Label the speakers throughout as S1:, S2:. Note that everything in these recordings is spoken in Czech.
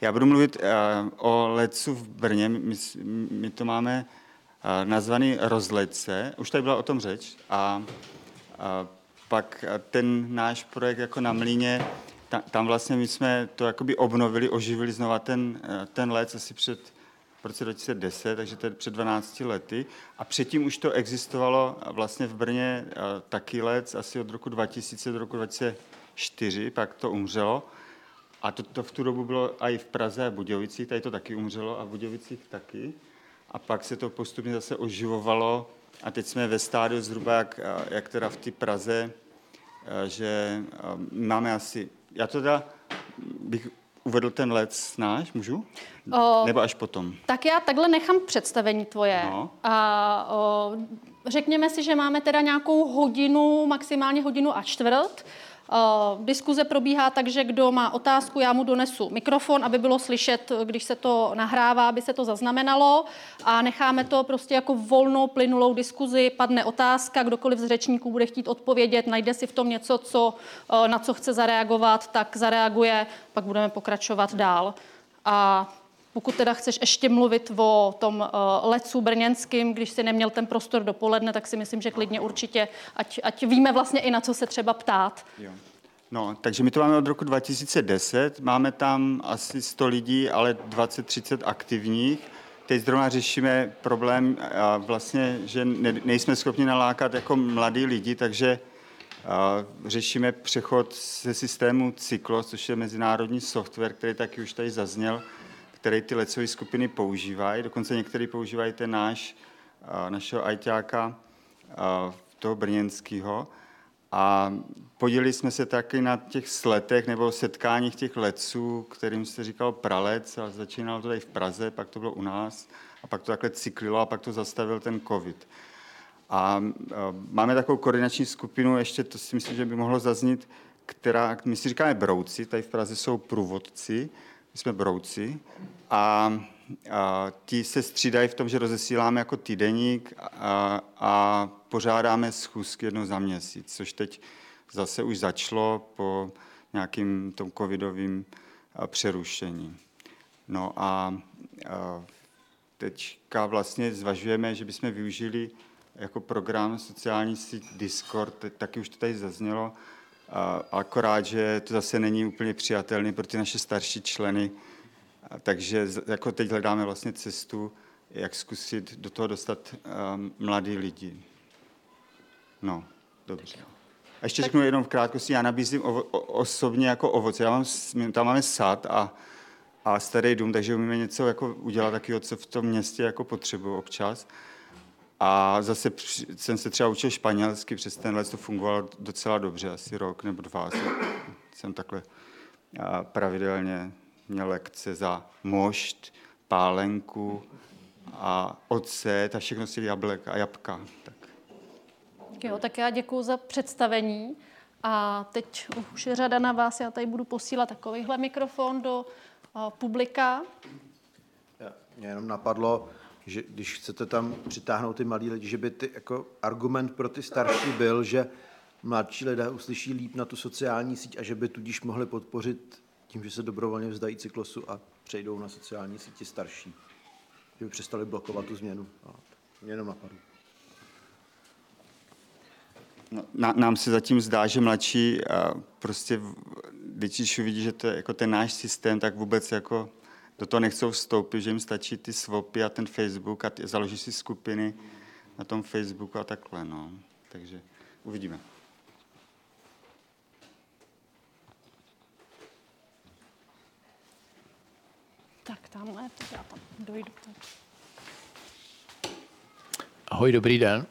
S1: Já budu mluvit uh, o lecu v Brně. My, my to máme uh, nazvaný rozletce. Už tady byla o tom řeč. A, uh, pak ten náš projekt jako na mlíně, ta, tam vlastně my jsme to jakoby obnovili, oživili znova ten, ten let asi před v roce 2010, takže to je před 12 lety. A předtím už to existovalo vlastně v Brně taky let, asi od roku 2000 do roku 2004, pak to umřelo. A to, to v tu dobu bylo i v Praze a Budějovicích, tady to taky umřelo a v Budějovicích taky. A pak se to postupně zase oživovalo a teď jsme ve stádiu zhruba jak, jak teda v té Praze, že máme asi, já to teda bych uvedl ten let náš, můžu? O, Nebo až potom?
S2: Tak já takhle nechám představení tvoje. No. A o, řekněme si, že máme teda nějakou hodinu, maximálně hodinu a čtvrt. Uh, diskuze probíhá tak, že kdo má otázku, já mu donesu mikrofon, aby bylo slyšet, když se to nahrává, aby se to zaznamenalo a necháme to prostě jako volnou, plynulou diskuzi, padne otázka, kdokoliv z řečníků bude chtít odpovědět, najde si v tom něco, co, uh, na co chce zareagovat, tak zareaguje, pak budeme pokračovat dál. A pokud teda chceš ještě mluvit o tom uh, lecu brněnským, když si neměl ten prostor dopoledne, tak si myslím, že klidně určitě, ať, ať víme vlastně i na co se třeba ptát. Jo.
S1: No, takže my to máme od roku 2010, máme tam asi 100 lidí, ale 20-30 aktivních. Teď zrovna řešíme problém a vlastně, že ne, nejsme schopni nalákat jako mladí lidi, takže a, řešíme přechod ze systému Cyklos, což je mezinárodní software, který taky už tady zazněl, který ty lecové skupiny používají. Dokonce některý používají ten náš, našeho ajťáka, toho brněnského. A podělili jsme se taky na těch sletech nebo setkáních těch leců, kterým se říkal pralec a začínalo to tady v Praze, pak to bylo u nás a pak to takhle cyklilo a pak to zastavil ten covid. A máme takovou koordinační skupinu, ještě to si myslím, že by mohlo zaznít, která, my si říkáme brouci, tady v Praze jsou průvodci, my jsme brouci a, a ti se střídají v tom, že rozesíláme jako týdeník a, a pořádáme schůzky jednou za měsíc, což teď zase už začalo po nějakým tom covidovým přerušení. No a, a teďka vlastně zvažujeme, že bychom využili jako program sociální síť Discord, taky už to tady zaznělo, a akorát, že to zase není úplně přijatelné pro ty naše starší členy, a takže jako teď hledáme vlastně cestu, jak zkusit do toho dostat um, mladý lidi. No, dobře. A ještě řeknu jenom v krátkosti, já nabízím ovo, o, osobně jako ovoce. Já mám, tam máme sad a, a starý dům, takže umíme něco jako udělat takového, co v tom městě jako potřebuji občas. A zase jsem se třeba učil španělsky, přes ten let to fungovalo docela dobře, asi rok nebo dva. Jsem takhle pravidelně měl lekce za mošt, pálenku a ocet a všechno si jablek a jabka. Tak.
S2: Jo, tak já děkuji za představení. A teď už je řada na vás, já tady budu posílat takovýhle mikrofon do uh, publika.
S3: Já, mě jenom napadlo, že když chcete tam přitáhnout ty malí lidi, že by ty, jako argument pro ty starší byl, že mladší lidé uslyší líp na tu sociální síť a že by tudíž mohli podpořit tím, že se dobrovolně vzdají cyklosu a přejdou na sociální sítě starší. Že by přestali blokovat tu změnu. A mě jenom napadlo.
S1: No, nám se zatím zdá, že mladší prostě, když vidí, že to je jako ten náš systém, tak vůbec jako do toho nechcou vstoupit, že jim stačí ty swapy a ten Facebook a ty, založí si skupiny na tom Facebooku a takhle. No. Takže uvidíme.
S2: Tak tamhle, tak já tam dojdu.
S4: Ahoj, dobrý den.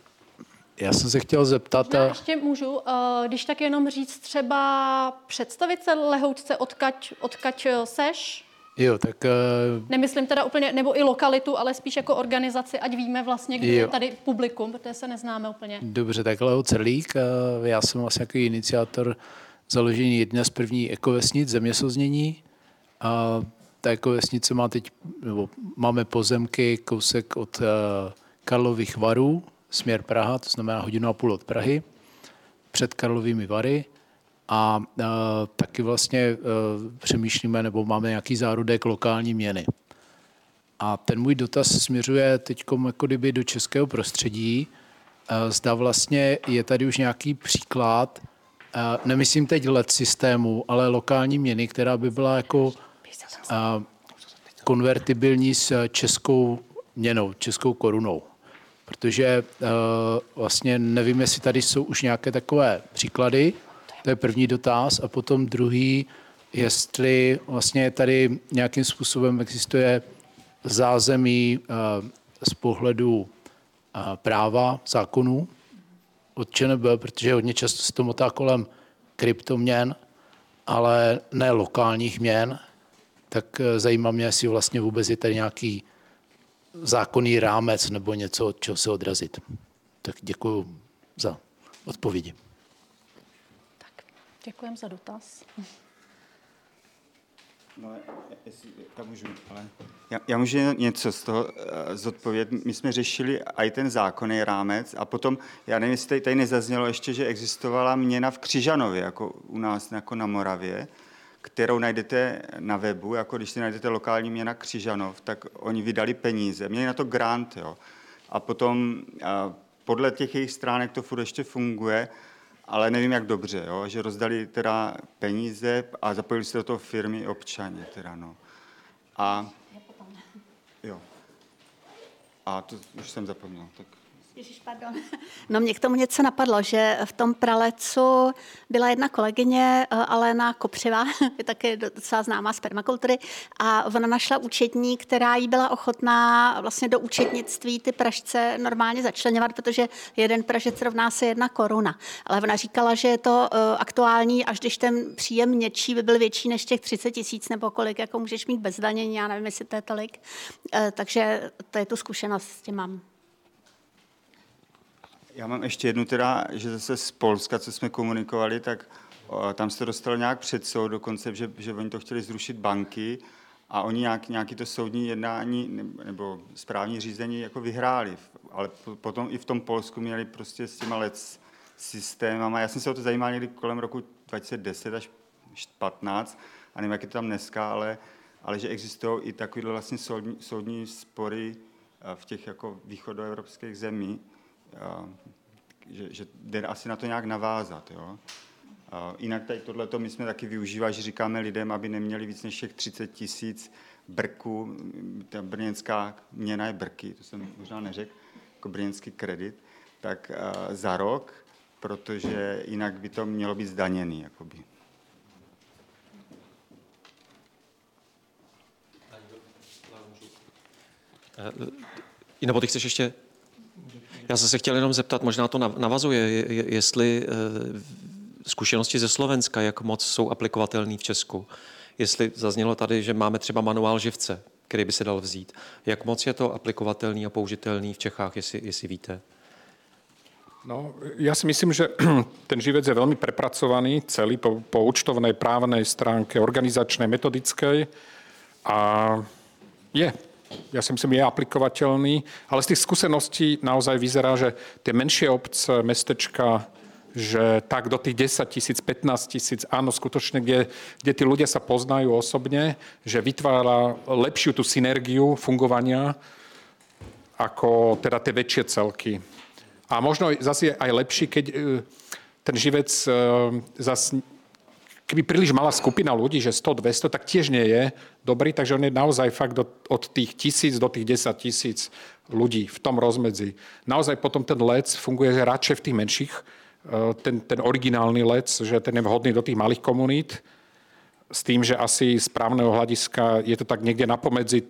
S4: Já jsem se chtěl zeptat...
S2: Já ještě můžu, eh, když tak jenom říct třeba představit se lehoučce, odkaď, odkaď eh, seš?
S4: Jo, tak... Uh...
S2: Nemyslím teda úplně, nebo i lokalitu, ale spíš jako organizaci, ať víme vlastně, kde jo. je tady publikum, protože se neznáme úplně.
S4: Dobře, tak Leo Cerlík, já jsem vlastně jako iniciátor založení jedné z první ekovesnic zeměsoznění. A ta ekovesnice má teď, nebo máme pozemky kousek od Karlových varů, směr Praha, to znamená hodinu a půl od Prahy, před Karlovými Vary. A taky vlastně přemýšlíme nebo máme nějaký zárodek lokální měny. A ten můj dotaz směřuje teď jako kdyby do českého prostředí. Zda vlastně je tady už nějaký příklad, nemyslím teď let systému, ale lokální měny, která by byla jako konvertibilní s českou měnou, českou korunou. Protože vlastně nevím, jestli tady jsou už nějaké takové příklady, to je první dotaz. A potom druhý, jestli vlastně tady nějakým způsobem existuje zázemí z pohledu práva, zákonů od ČNB, protože hodně často se to motá kolem kryptoměn, ale ne lokálních měn, tak e, zajímá mě, jestli vlastně vůbec je tady nějaký zákonný rámec nebo něco, od čeho se odrazit. Tak děkuji za odpovědi.
S2: Tak, děkujem za dotaz.
S1: No, jestli, já můžu, ale já, já můžu něco z toho uh, zodpovědět. My jsme řešili i ten zákonný rámec a potom, já nevím, jestli tady, tady nezaznělo ještě, že existovala měna v Křižanově, jako u nás jako na Moravě, kterou najdete na webu, jako když si najdete lokální měna Křižanov, tak oni vydali peníze, měli na to grant, jo. A potom uh, podle těch jejich stránek to furt ještě funguje, ale nevím, jak dobře, jo? že rozdali teda peníze a zapojili se do toho firmy občaně. Teda, no. A, jo. a to už jsem zapomněl. Tak
S5: Ježiš, pardon. No mě k tomu něco napadlo, že v tom pralecu byla jedna kolegyně, eh, Alena Kopřiva, je taky docela známá z permakultury, a ona našla účetní, která jí byla ochotná vlastně do účetnictví ty pražce normálně začlenovat, protože jeden pražec rovná se jedna koruna. Ale ona říkala, že je to eh, aktuální, až když ten příjem něčí by byl větší než těch 30 tisíc nebo kolik, jako můžeš mít bez danění, já nevím, jestli to je tolik. Eh, takže to je tu zkušenost s tím mám.
S1: Já mám ještě jednu teda, že zase z Polska, co jsme komunikovali, tak tam se dostalo nějak před soud dokonce, že, že oni to chtěli zrušit banky a oni nějak, nějaký to soudní jednání nebo správní řízení jako vyhráli. Ale potom i v tom Polsku měli prostě s těma let systémama. Já jsem se o to zajímal někdy kolem roku 2010 až 15 a nevím, jak je to tam dneska, ale, ale že existují i takovéhle vlastně soudní, soudní spory v těch jako východoevropských zemích že, že jde asi na to nějak navázat. Jo? Jinak tady tohleto my jsme taky využívali, že říkáme lidem, aby neměli víc než těch 30 tisíc brků, ta brněnská měna je brky, to jsem možná neřekl, jako brněnský kredit, tak za rok, protože jinak by to mělo být zdaněný. Jakoby.
S6: Nebo ty chceš ještě já jsem se chtěl jenom zeptat, možná to navazuje, jestli eh, zkušenosti ze Slovenska, jak moc jsou aplikovatelné v Česku. Jestli zaznělo tady, že máme třeba manuál živce, který by se dal vzít. Jak moc je to aplikovatelný a použitelný v Čechách, jestli, jestli víte?
S7: No, ja si myslím, že ten živec je veľmi prepracovaný celý po, po účtovnej, právnej stránke, organizačnej, metodickej a je ja si myslím, je aplikovateľný, ale z tých skúseností naozaj vyzerá, že tie menšie obce, mestečka, že tak do tých 10 tisíc, 15 tisíc, áno, skutočne, kde, kde tí ľudia sa poznajú osobne, že vytvára lepšiu tú synergiu fungovania ako teda tie väčšie celky. A možno zase aj lepší, keď e, ten živec e, zase keby príliš malá skupina ľudí, že 100, 200, tak tiež nie je dobrý, takže on je naozaj fakt od tých tisíc do tých 10 tisíc ľudí v tom rozmedzi. Naozaj potom ten lec funguje radšej v tých menších, e, ten, ten originálny lec, že ten je vhodný do tých malých komunít, s tým, že asi z právneho hľadiska je to tak niekde napomedzi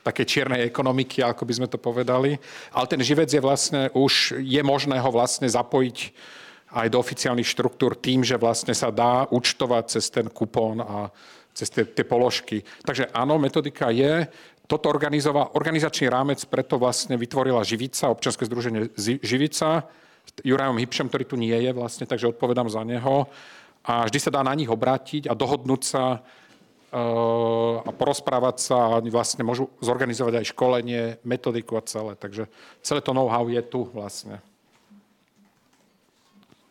S7: také čiernej ekonomiky, ako by sme to povedali. Ale ten živec je vlastne už, je možné ho vlastne zapojiť aj do oficiálnych štruktúr tým, že vlastne sa dá účtovať cez ten kupón a cez tie, tie položky. Takže áno, metodika je. Toto organizoval, organizačný rámec preto vlastne vytvorila Živica, občanské združenie Živica, Jurajom Hybšem, ktorý tu nie je vlastne, takže odpovedám za neho. A vždy sa dá na nich obrátiť a dohodnúť sa uh, a porozprávať sa a vlastne môžu zorganizovať aj školenie, metodiku a celé. Takže celé to know-how je tu vlastne.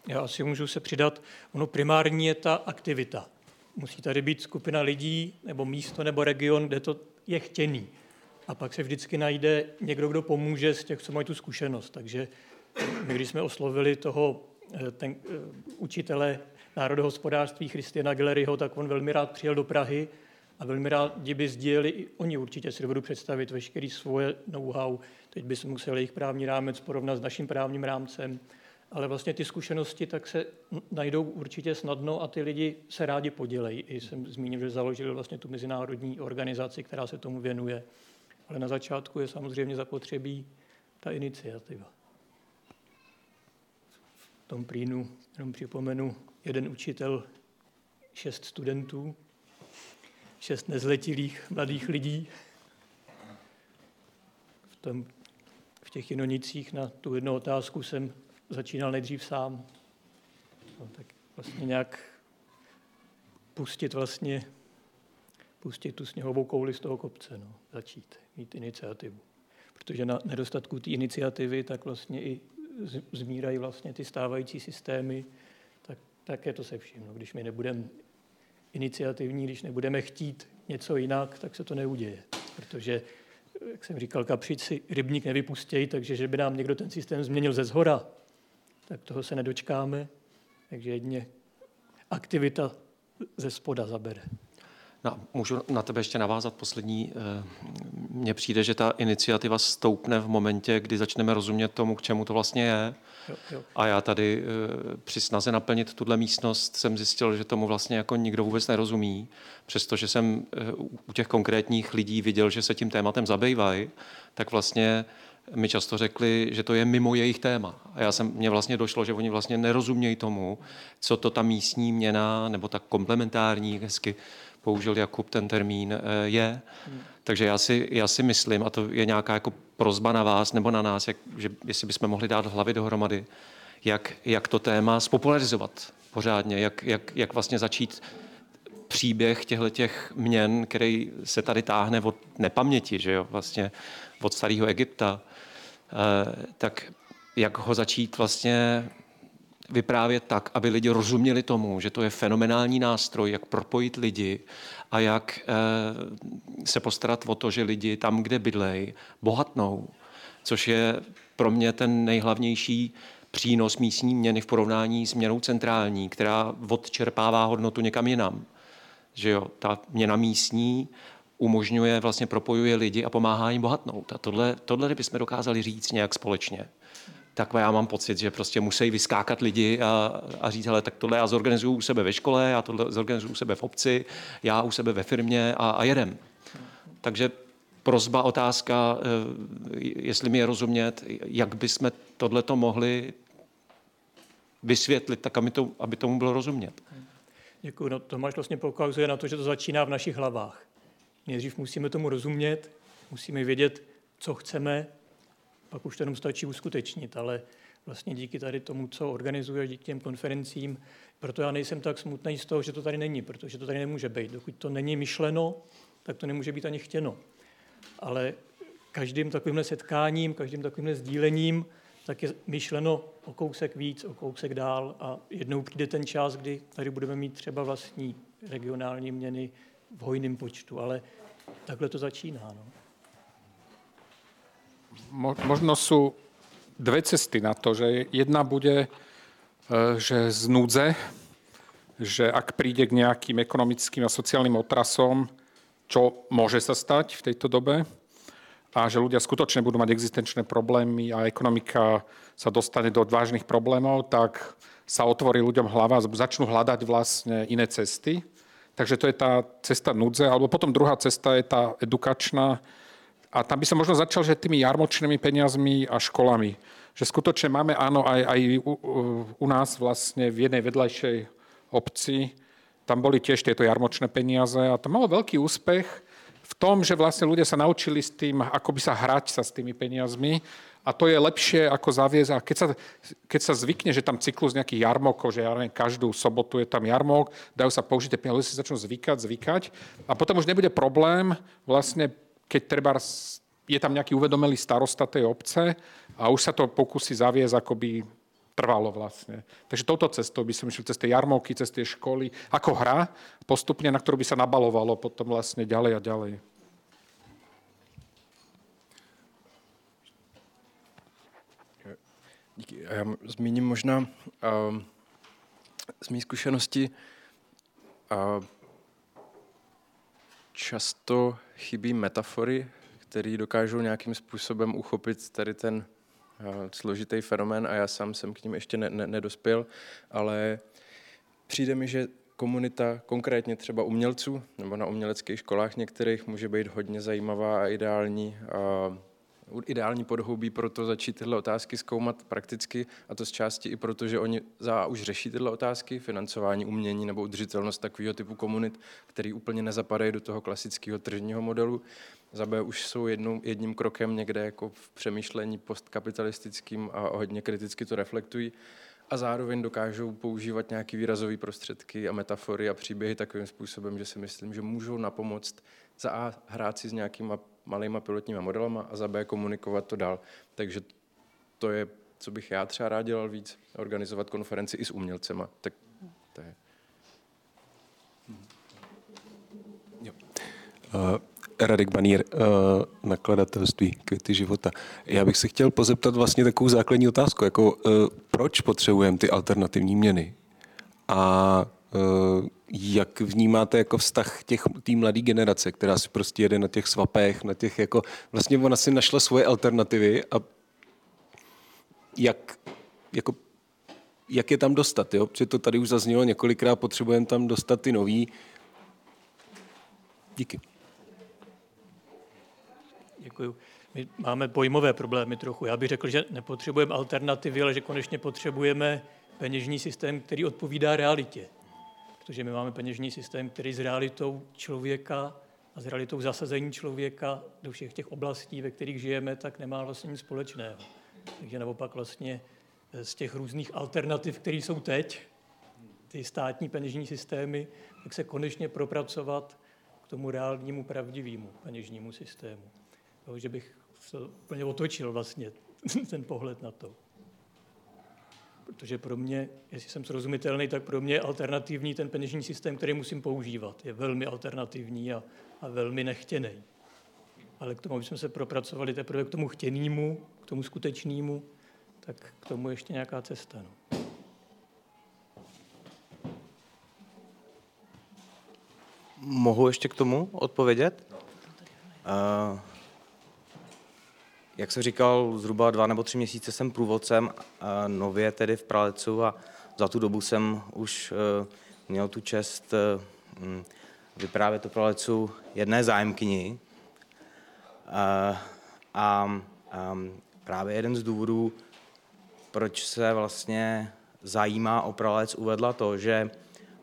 S8: Já asi můžu se přidat, ono primární je ta aktivita. Musí tady být skupina lidí, nebo místo, nebo region, kde to je chtěný. A pak se vždycky najde někdo, kdo pomůže z těch, co mají tu zkušenost. Takže my, když jsme oslovili toho eh, ten, uh, učitele národohospodářství Christiana Gelleryho, tak on velmi rád přijel do Prahy a velmi rádi by sdíleli i oni určitě si dovedu představit veškerý svoje know-how. Teď by se musel jejich právní rámec porovnat s naším právním rámcem, ale vlastně ty zkušenosti tak se najdou určitě snadno a ty lidi se rádi podělejí. I jsem zmínil, že založili vlastně tu mezinárodní organizaci, která se tomu věnuje. Ale na začátku je samozřejmě zapotřebí ta iniciativa. V tom prýnu jenom připomenu jeden učitel, šest studentů, šest nezletilých mladých lidí. V, tom, v těch jinonicích na tu jednu otázku jsem začínal nejdřív sám. No, tak vlastně nějak pustit vlastně pustit tu sněhovou kouli z toho kopce, no, začít, mít iniciativu. Protože na nedostatku té iniciativy tak vlastně i zmírají vlastně ty stávající systémy, tak, tak je to se vším. No, když my nebudeme iniciativní, když nebudeme chtít něco jinak, tak se to neuděje. Protože, jak jsem říkal, kapřici rybník nevypustějí, takže že by nám někdo ten systém změnil ze zhora, tak toho se nedočkáme. Takže jedně aktivita ze spoda zabere.
S6: No, můžu na tebe ještě navázat poslední. Eh, mně přijde, že ta iniciativa stoupne v momentě, kdy začneme rozumět tomu, k čemu to vlastně je. Jo, jo. A já tady eh, při snaze naplnit tuhle místnost jsem zjistil, že tomu vlastně jako nikdo vůbec nerozumí, přestože jsem eh, u těch konkrétních lidí viděl, že se tím tématem zabývají, tak vlastně mi často řekli, že to je mimo jejich téma. A já jsem, mně vlastně došlo, že oni vlastně nerozumějí tomu, co to ta místní měna, nebo ta komplementární, hezky použil Jakub ten termín, eh, je. Hmm. Takže já si, já si myslím, a to je nějaká jako prozba na vás nebo na nás, jak, že jestli bychom mohli dát hlavy dohromady, jak, jak to téma spopularizovat pořádně, jak, jak, jak vlastně začít příběh těchto těch měn, který se tady táhne od nepaměti, že jo, vlastně od starého Egypta, tak jak ho začít vlastně vyprávět tak, aby lidi rozuměli tomu, že to je fenomenální nástroj, jak propojit lidi a jak eh, se postarat o to, že lidi tam, kde bydlej, bohatnou, což je pro mě ten nejhlavnější přínos místní měny v porovnání s měnou centrální, která odčerpává hodnotu někam jinam. Že jo, ta měna místní umožňuje, vlastně propojuje lidi a pomáhá jim bohatnout. A tohle, tohle bychom dokázali říct nějak společně tak já mám pocit, že prostě musí vyskákat lidi a, a říct, hele, tak tohle já zorganizuju u sebe ve škole, já tohle zorganizuju u sebe v obci, já u sebe ve firmě a, a jedem. Takže prozba, otázka, eh, jestli mi je rozumět, jak bychom tohleto mohli vysvětlit, tak aby, to, aby tomu bylo rozumět.
S8: Děkuji. No, Tomáš vlastně poukazuje na to, že to začíná v našich hlavách. Nejdřív musíme tomu rozumět, musíme vědět, co chceme, pak už to jenom stačí uskutečnit, ale vlastně díky tady tomu, co organizuje, díky těm konferencím, proto já nejsem tak smutný z toho, že to tady není, protože to tady nemůže být. Dokud to není myšleno, tak to nemůže být ani chtěno. Ale každým takovýmhle setkáním, každým takovýmhle sdílením, tak je myšleno o kousek víc, o kousek dál a jednou přijde ten čas, kdy tady budeme mít třeba vlastní regionální měny v hojném počtu, ale takhle to začíná. No
S7: možno sú dve cesty na to, že jedna bude, e, že z núdze, že ak príde k nejakým ekonomickým a sociálnym otrasom, čo môže sa stať v tejto dobe, a že ľudia skutočne budú mať existenčné problémy a ekonomika sa dostane do vážnych problémov, tak sa otvorí ľuďom hlava a začnú hľadať vlastne iné cesty. Takže to je tá cesta núdze. Alebo potom druhá cesta je tá edukačná, a tam by som možno začal, že tými jarmočnými peniazmi a školami. Že skutočne máme, áno, aj, aj u, u nás vlastne v jednej vedľajšej obci, tam boli tiež tieto jarmočné peniaze a to malo veľký úspech v tom, že vlastne ľudia sa naučili s tým, ako by sa hrať sa s tými peniazmi a to je lepšie ako zaviesť. A keď sa, keď sa zvykne, že tam cyklus nejakých jarmokov, že ja neviem, každú sobotu je tam jarmok, dajú sa použité peniaze, ľudia si začnú zvykať, zvykať a potom už nebude problém vlastne keď treba je tam nejaký uvedomelý starosta tej obce a už sa to pokusí zaviesť akoby trvalo vlastne. Takže touto cestou by som išiel cez tie jarmovky, cez tie školy, ako hra, postupne, na ktorú by sa nabalovalo potom vlastne ďalej a ďalej.
S9: Díky. Já zmíním možná uh, z mé zkušenosti uh, často chybí metafory, které dokážou nějakým způsobem uchopit tady ten uh, složitý fenomén a já sám jsem k ním ještě ne, ne, nedospěl, ale přijde mi, že komunita, konkrétně třeba umělců nebo na uměleckých školách některých, může být hodně zajímavá a ideální. Uh, ideální podhoubí pro to začít tyhle otázky zkoumat prakticky a to z části i proto, že oni za už řeší tyhle otázky, financování umění nebo udržitelnost takového typu komunit, který úplně nezapadají do toho klasického tržního modelu. Za B už jsou jednou, jedním krokem někde jako v přemýšlení postkapitalistickým a hodně kriticky to reflektují a zároveň dokážou používat nějaké výrazové prostředky a metafory a příběhy takovým způsobem, že si myslím, že můžou napomoct za A hrát si s nějakýma malýma pilotníma modelama a za B komunikovat to dál. Takže to je, co bych já třeba rád dělal víc, organizovat konferenci i s umělcema. Tak to je.
S10: Jo. Uh, Radek Banír, uh, nakladatelství Květy života. Já bych se chtěl pozeptat vlastně takovou základní otázku, jako uh, proč potřebujeme ty alternativní měny? A jak vnímáte jako vztah těch, té mladé generace, která si prostě jede na těch svapech, na těch jako, vlastně ona si našla svoje alternativy a jak, jako, jak je tam dostat, jo? Protože to tady už zaznělo několikrát, potřebujeme tam dostat ty nový. Díky.
S8: Děkuji. My máme pojmové problémy trochu. Já bych řekl, že nepotřebujeme alternativy, ale že konečně potřebujeme peněžní systém, který odpovídá realitě protože my máme peněžní systém, který s realitou člověka a s realitou zasazení člověka do všech těch oblastí, ve kterých žijeme, tak nemá vlastně nic společného. Takže naopak vlastně z těch různých alternativ, které jsou teď, ty státní peněžní systémy, tak se konečně propracovat k tomu reálnímu, pravdivému peněžnímu systému. Takže bych se úplně otočil vlastně ten pohled na to protože pro mě, jestli jsem srozumitelný, tak pro mě je alternativní ten peněžní systém, který musím používat. Je velmi alternativní a, a velmi nechtěný. Ale k tomu, aby jsme se propracovali teprve k tomu chtěnému, k tomu skutečnému, tak k tomu ještě nějaká cesta. No.
S11: Mohu ještě k tomu odpovědět? Uh, jak jsem říkal, zhruba dva nebo tři měsíce jsem průvodcem, nově tedy v Pralecu a za tu dobu jsem už e, měl tu čest e, vyprávět o Pralecu jedné zájemkyni. A, a právě jeden z důvodů, proč se vlastně zajímá o Pralec, uvedla to, že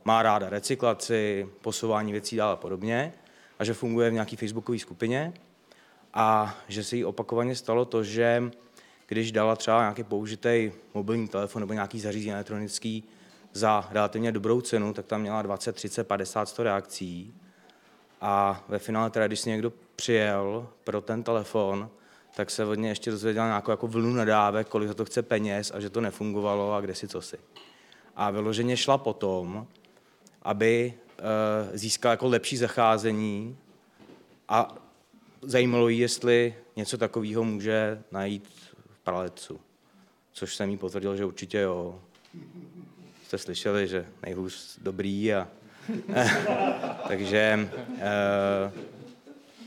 S11: má ráda recyklaci, posouvání věcí dál a podobně a že funguje v nějaké facebookové skupině a že se jí opakovaně stalo to, že když dala třeba nějaký použitý mobilní telefon nebo nějaký zařízení elektronický za relativně dobrou cenu, tak tam měla 20, 30, 50, 100 reakcí. A ve finále teda, když si někdo přijel pro ten telefon, tak se od něj ještě dozvěděl nějakou jako vlnu nadávek, kolik za to chce peněz a že to nefungovalo a kde si co si. A vyloženě šla potom, aby e, získala jako lepší zacházení a zajímalo jí, jestli něco takového může najít v Pralecu. Což jsem jí potvrdil, že určitě jo. Jste slyšeli, že nejhůř dobrý a takže eh,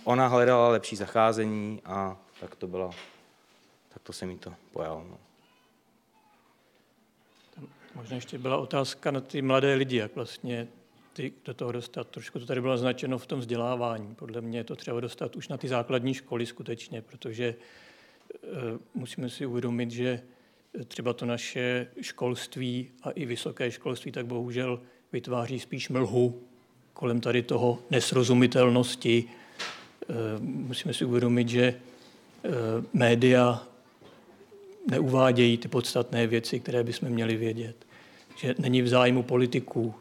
S11: ona hledala lepší zacházení a tak to bylo, tak to se mi to pojalo. No.
S8: Možná ještě byla otázka na ty mladé lidi, jak vlastně ty do toho dostat. Trošku to tady bylo značeno v tom vzdělávání. Podle mě je to třeba dostat už na ty základní školy skutečně, protože e, musíme si uvědomit, že třeba to naše školství a i vysoké školství tak bohužel vytváří spíš mlhu kolem tady toho nesrozumitelnosti. E, musíme si uvědomit, že e, média neuvádějí ty podstatné věci, které bychom měli vědět. Že není v zájmu politiků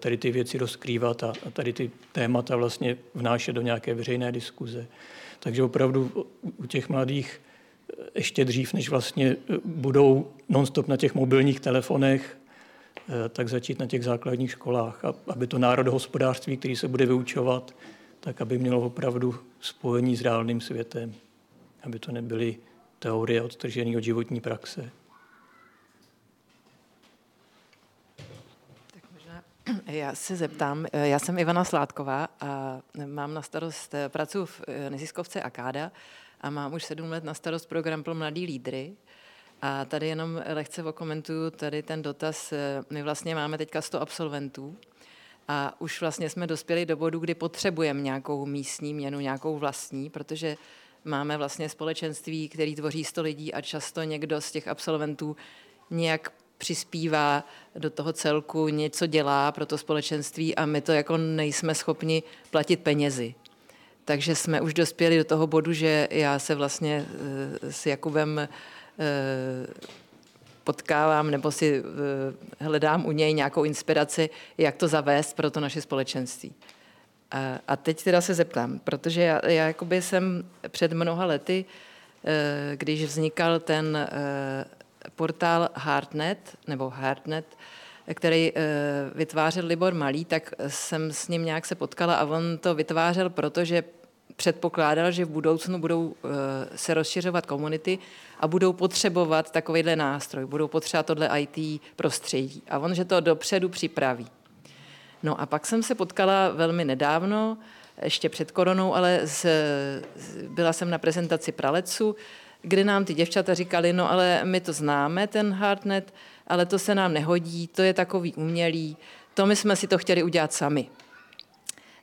S8: tady ty věci rozkrývat a, a tady ty témata vlastně vnášet do nějaké veřejné diskuze. Takže opravdu u těch mladých ještě dřív, než vlastně budou nonstop na těch mobilních telefonech, tak začít na těch základních školách, aby to národohospodářství, který se bude vyučovat, tak aby mělo opravdu spojení s reálným světem, aby to nebyly teorie odtržené od životní praxe.
S12: Já se zeptám, já jsem Ivana Sládková a mám na starost, pracuji v neziskovce Akáda a mám už sedm let na starost program pro mladý lídry. A tady jenom lehce okomentuju tady ten dotaz. My vlastně máme teďka 100 absolventů a už vlastně jsme dospěli do bodu, kdy potřebujeme nějakou místní měnu, nějakou vlastní, protože máme vlastně společenství, který tvoří 100 lidí a často někdo z těch absolventů nějak přispívá do toho celku, něco dělá pro to společenství a my to jako nejsme schopni platit penězi. Takže jsme už dospěli do toho bodu, že já se vlastně eh, s Jakubem eh, potkávám nebo si eh, hledám u něj nějakou inspiraci, jak to zavést pro to naše společenství. A teď teda se zeptám, protože já, já jakoby jsem před mnoha lety, když vznikal ten portál Hardnet, nebo Hardnet, který vytvářel Libor Malý, tak jsem s ním nějak se potkala a on to vytvářel, protože předpokládal, že v budoucnu budou eh, se rozšiřovat komunity a budou potřebovat takovýhle nástroj, budou potřebovat tohle IT prostředí. A on, že to dopředu připraví. No a pak jsem se potkala velmi nedávno, ještě před koronou, ale z, byla jsem na prezentaci Pralecu, kde nám ty děvčata říkali, no ale my to známe, ten hardnet, ale to se nám nehodí, to je takový umělý, to my jsme si to chtěli udělat sami.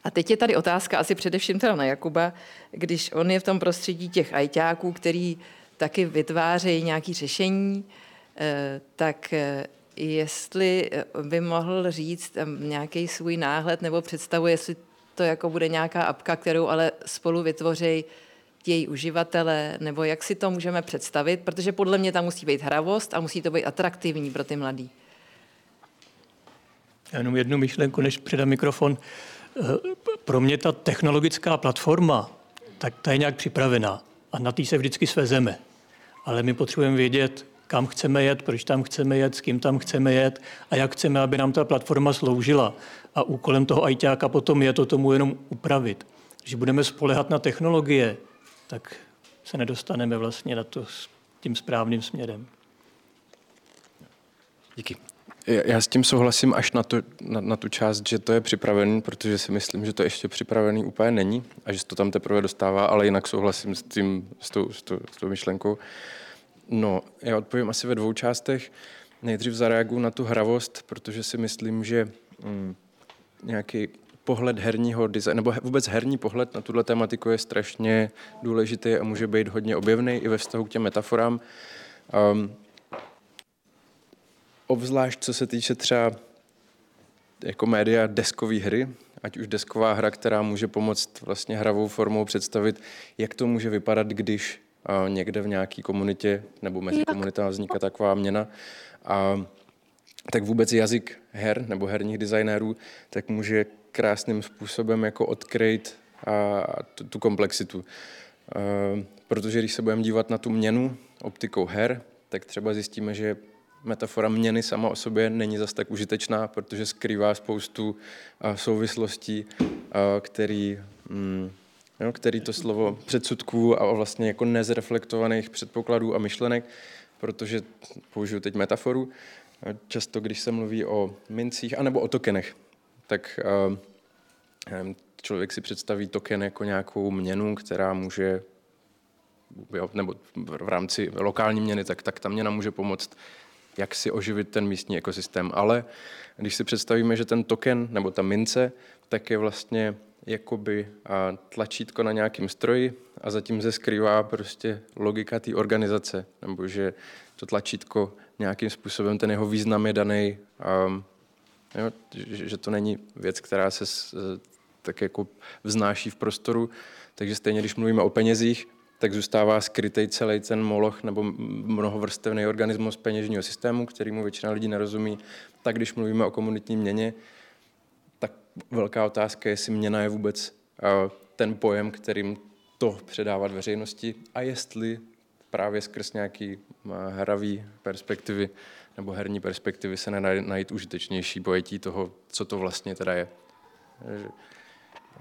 S12: A teď je tady otázka asi především teda na Jakuba, když on je v tom prostředí těch ajťáků, který taky vytvářejí nějaké řešení, eh, tak eh, jestli by mohl říct nějaký svůj náhled nebo představu, jestli to jako bude nějaká apka, kterou ale spolu vytvoří její uživatelé, nebo jak si to můžeme představit, protože podle mě tam musí být hravost a musí to být atraktivní pro ty mladý.
S8: Já jenom jednu myšlenku, než předám mikrofon. Eh, pro mě ta technologická platforma, tak ta je nějak připravená a na té se vždycky svezeme. Ale my potřebujeme vědět, kam chceme jet, proč tam chceme jet, s kým tam chceme jet a jak chceme, aby nám ta platforma sloužila. A úkolem toho ITáka potom je to tomu jenom upravit. Když budeme spolehat na technologie, tak se nedostaneme vlastně na to tím správným směrem.
S9: Díky. Já s tím souhlasím až na, to, na, na tu část, že to je připravený, protože si myslím, že to ještě připravený úplně není a že se to tam teprve dostává, ale jinak souhlasím s, tím, s, tou, s, tou, s tou myšlenkou. No, já odpovím asi ve dvou částech. Nejdřív zareaguju na tu hravost, protože si myslím, že mm, nějaký pohled herního designu, nebo vůbec herní pohled na tuhle tematiku je strašně důležitý a může být hodně objevný i ve vztahu k těm metaforám. Um, obzvlášť co se týče třeba jako média deskové hry, ať už desková hra, která může pomoct vlastně hravou formou představit, jak to může vypadat, když někde v nějaké komunitě nebo mezi komunitami vzniká taková měna. A tak vůbec jazyk her nebo herních designérů tak může krásným způsobem jako odkryt a tu, tu komplexitu. Protože když se budeme dívat na tu měnu optikou her, tak třeba zjistíme, že metafora měny sama o sobě není zas tak užitečná, protože skrývá spoustu souvislostí, který, mm, jo, který to slovo předsudků a vlastně jako nezreflektovaných předpokladů a myšlenek, protože použiju teď metaforu, často když se mluví o mincích anebo o tokenech, tak člověk si představí token jako nějakou měnu, která může jo, nebo v rámci lokální měny, tak, tak ta měna může pomoct jak si oživit ten místní ekosystém. Ale když si představíme, že ten token nebo ta mince, tak je vlastně jakoby tlačítko na nějakým stroji a zatím se skrývá prostě logika té organizace, nebo že to tlačítko nějakým způsobem, ten jeho význam je daný, um, jo, že, to není věc, která se s, tak jako vznáší v prostoru, takže stejně, když mluvíme o penězích, tak zůstává skrytý celý ten moloch nebo mnohovrstevný organismus peněžního systému, kterýmu většina lidí nerozumí. Tak když mluvíme o komunitní měně, tak velká otázka je, jestli měna je vůbec ten pojem, kterým to předávat veřejnosti a jestli právě skrz nějaký hravý perspektivy nebo herní perspektivy se najít, najít užitečnější pojetí toho, co to vlastně teda je.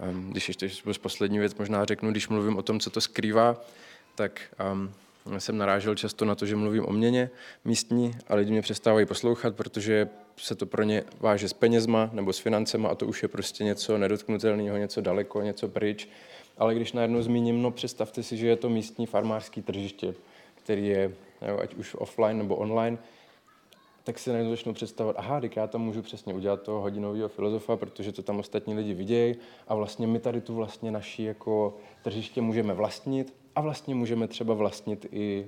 S9: Ehm, když ještě poslední věc možná řeknu, když mluvím o tom, co to skrývá, tak um, jsem narážel často na to, že mluvím o měně místní a lidi mě přestávají poslouchat, protože se to pro ně váže s penězma nebo s financema a to už je prostě něco nedotknutelného, něco daleko, něco pryč. Ale když najednou zmíním, no představte si, že je to místní farmářský tržiště, který je jo, ať už offline nebo online, tak si najednou začnu představovat, aha, tak já tam můžu přesně udělat toho hodinového filozofa, protože to tam ostatní lidi vidějí a vlastně my tady tu vlastně naší jako tržiště můžeme vlastnit a vlastně můžeme třeba vlastnit i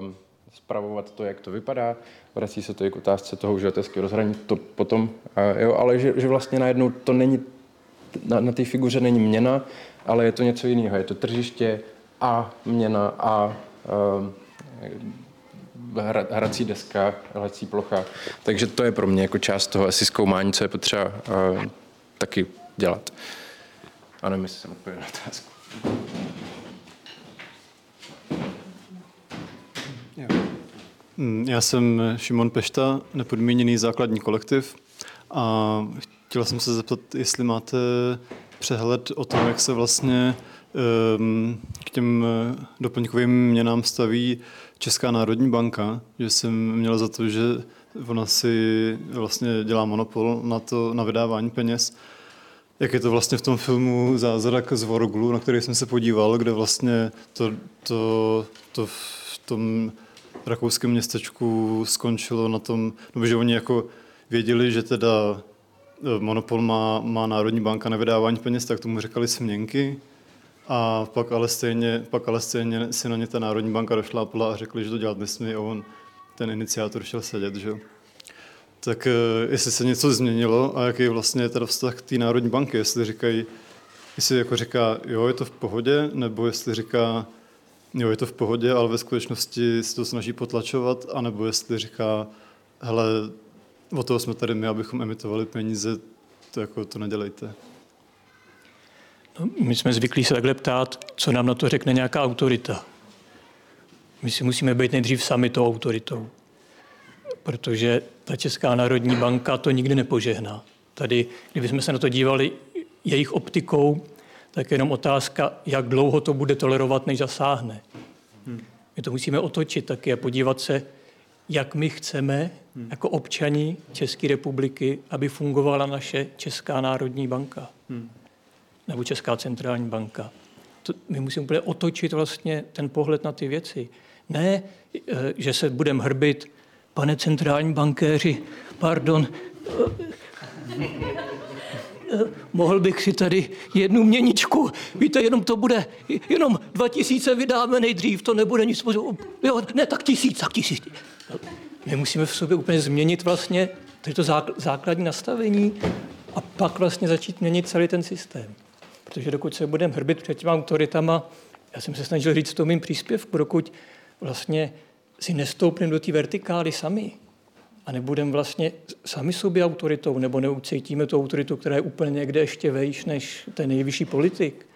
S9: um, spravovat to, jak to vypadá. Vrací se to i k otázce toho uživatelského rozhraní, to potom, uh, jo, ale že, že vlastně najednou to není, na, na té figuře není měna, ale je to něco jiného. Je to tržiště a měna a um, hrací deska, hrací plocha. Takže to je pro mě jako část toho asi zkoumání, co je potřeba uh, taky dělat. A nevím, jestli jsem odpověděl na otázku.
S13: Mm, já jsem Šimon Pešta, nepodmíněný základní kolektiv a chtěl jsem se zeptat, jestli máte přehled o tom, jak se vlastně k těm doplňkovým měnám staví Česká národní banka, že jsem měl za to, že ona si vlastně dělá monopol na, to, na vydávání peněz. Jak je to vlastně v tom filmu Zázrak z Voroglu, na který jsem se podíval, kde vlastně to, to, to v tom rakouském městečku skončilo na tom, no, že oni jako věděli, že teda e, monopol má, má Národní banka na vydávání peněz, tak tomu říkali směnky. A pak ale stejně, pak ale stejně si na ně ta Národní banka došlápla a řekli, že to dělat nesmí a on, ten iniciátor, šel sedět, že Tak e, jestli se něco změnilo a jaký je vlastně teda vztah k té Národní banky, jestli říkají, jestli jako říká, jo, je to v pohodě, nebo jestli říká, Jo, je to v pohodě, ale ve skutečnosti se to snaží potlačovat, anebo jestli říká, hele, o toho jsme tady my, abychom emitovali peníze, to jako to nedělejte.
S8: No, my jsme zvyklí se takhle ptát, co nám na to řekne nějaká autorita. My si musíme být nejdřív sami tou autoritou, protože ta Česká národní banka to nikdy nepožehná. Tady, kdybychom se na to dívali jejich optikou, tak jenom otázka, jak dlouho to bude tolerovat, než zasáhne. My to musíme otočit taky a podívat se, jak my chceme jako občani České republiky, aby fungovala naše Česká národní banka nebo Česká centrální banka. To, my musíme úplně otočit vlastně ten pohled na ty věci. Ne, eh, že se budeme hrbit, pane centrální bankéři, pardon, Eh, mohl bych si tady jednu měničku, víte, jenom to bude, jenom dva tisíce vydáme nejdřív, to nebude nic, jo, ne, tak tisíc, tak tisíc. My musíme v sobě úplně změnit vlastně to základní nastavení a pak vlastně začít měnit celý ten systém. Protože dokud se budeme hrbit před těma autoritama, já jsem se snažil říct v tom mým příspěvku, dokud vlastně si nestoupneme do té vertikály sami, a nebudeme vlastně sami sobě autoritou, nebo neucítíme tu autoritu, která je úplně někde ještě vejš než ten nejvyšší politik,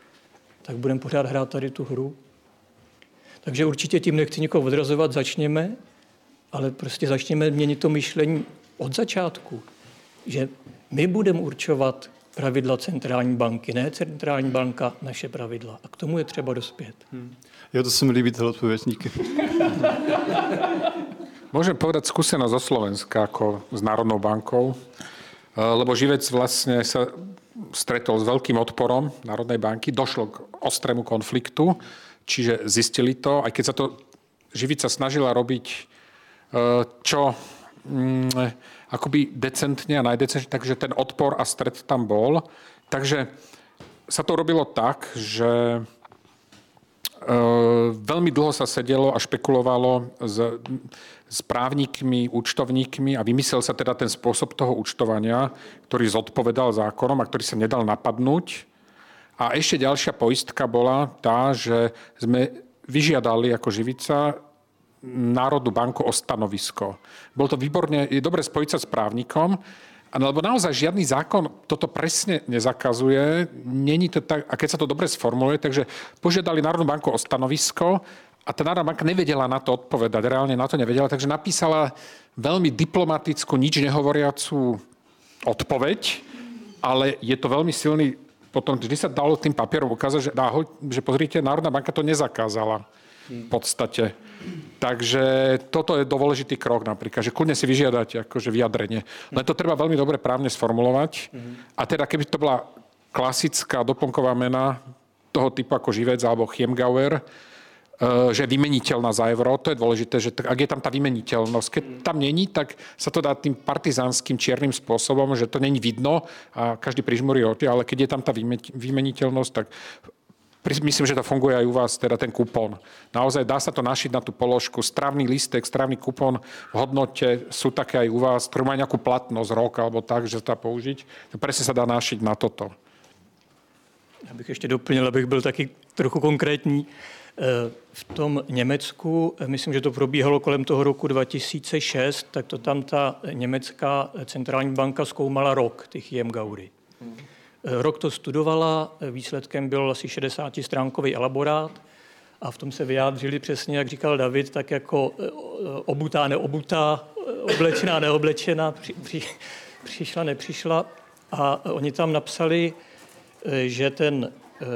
S8: tak budeme pořád hrát tady tu hru. Takže určitě tím nechci někoho odrazovat, začněme, ale prostě začněme měnit to myšlení od začátku, že my budeme určovat pravidla centrální banky, ne centrální banka naše pravidla. A k tomu je třeba dospět. Hmm.
S13: Jo, to se mi líbí, tohle odpověď.
S7: Môžem povedať skúsenosť zo Slovenska ako s Národnou bankou, eh, lebo Živec vlastne sa stretol s veľkým odporom Národnej banky, došlo k ostrému konfliktu, čiže zistili to, aj keď sa to Živica snažila robiť eh, čo mm, akoby decentne a najdecentne, takže ten odpor a stret tam bol. Takže sa to robilo tak, že Eh, veľmi dlho sa sedelo a špekulovalo s, s právnikmi, účtovníkmi a vymyslel sa teda ten spôsob toho účtovania, ktorý zodpovedal zákonom a ktorý sa nedal napadnúť. A ešte ďalšia poistka bola tá, že sme vyžiadali ako Živica Národnú banku o stanovisko. Bolo to výborne, je dobre spojiť sa s právnikom, lebo naozaj žiadny zákon toto presne nezakazuje, není to tak, a keď sa to dobre sformuluje, takže požiadali Národnú banku o stanovisko a tá Národná banka nevedela na to odpovedať, reálne na to nevedela, takže napísala veľmi diplomatickú, nič nehovoriacu odpoveď, ale je to veľmi silný, potom vždy sa dalo tým papierom ukázať, že, že pozrite, Národná banka to nezakázala v podstate. Takže toto je dôležitý krok napríklad, že kľudne si vyžiadať akože vyjadrenie. Len to treba veľmi dobre právne sformulovať. A teda keby to bola klasická doplnková mena toho typu ako živec alebo Chiemgauer, Eh, že je vymeniteľná za euro, to je dôležité, že ak je tam tá vymeniteľnosť. Keď tam není, tak sa to dá tým partizánským čiernym spôsobom, že to není vidno a každý prižmúri oči, ale keď je tam tá vymeniteľnosť, tak myslím, že to funguje aj u vás, teda ten kupón. Naozaj dá sa to našiť na tú položku. Strávny listek, strávny kupón v hodnote sú také aj u vás, ktorý má nejakú platnosť rok alebo tak, že sa dá použiť. To presne sa dá našiť na toto.
S8: Já bych ještě doplnil, abych byl taky trochu konkrétní. V tom Německu, myslím, že to probíhalo kolem toho roku 2006, tak to tam ta německá centrální banka zkoumala rok, ty Chiemgaury. Rok to studovala, výsledkem byl asi 60-stránkový elaborát a v tom se vyjádřili přesně, jak říkal David, tak jako eh, obutá, neobutá, oblečená, neoblečená, při, při, přišla, nepřišla. A oni tam napsali, eh, že ten eh,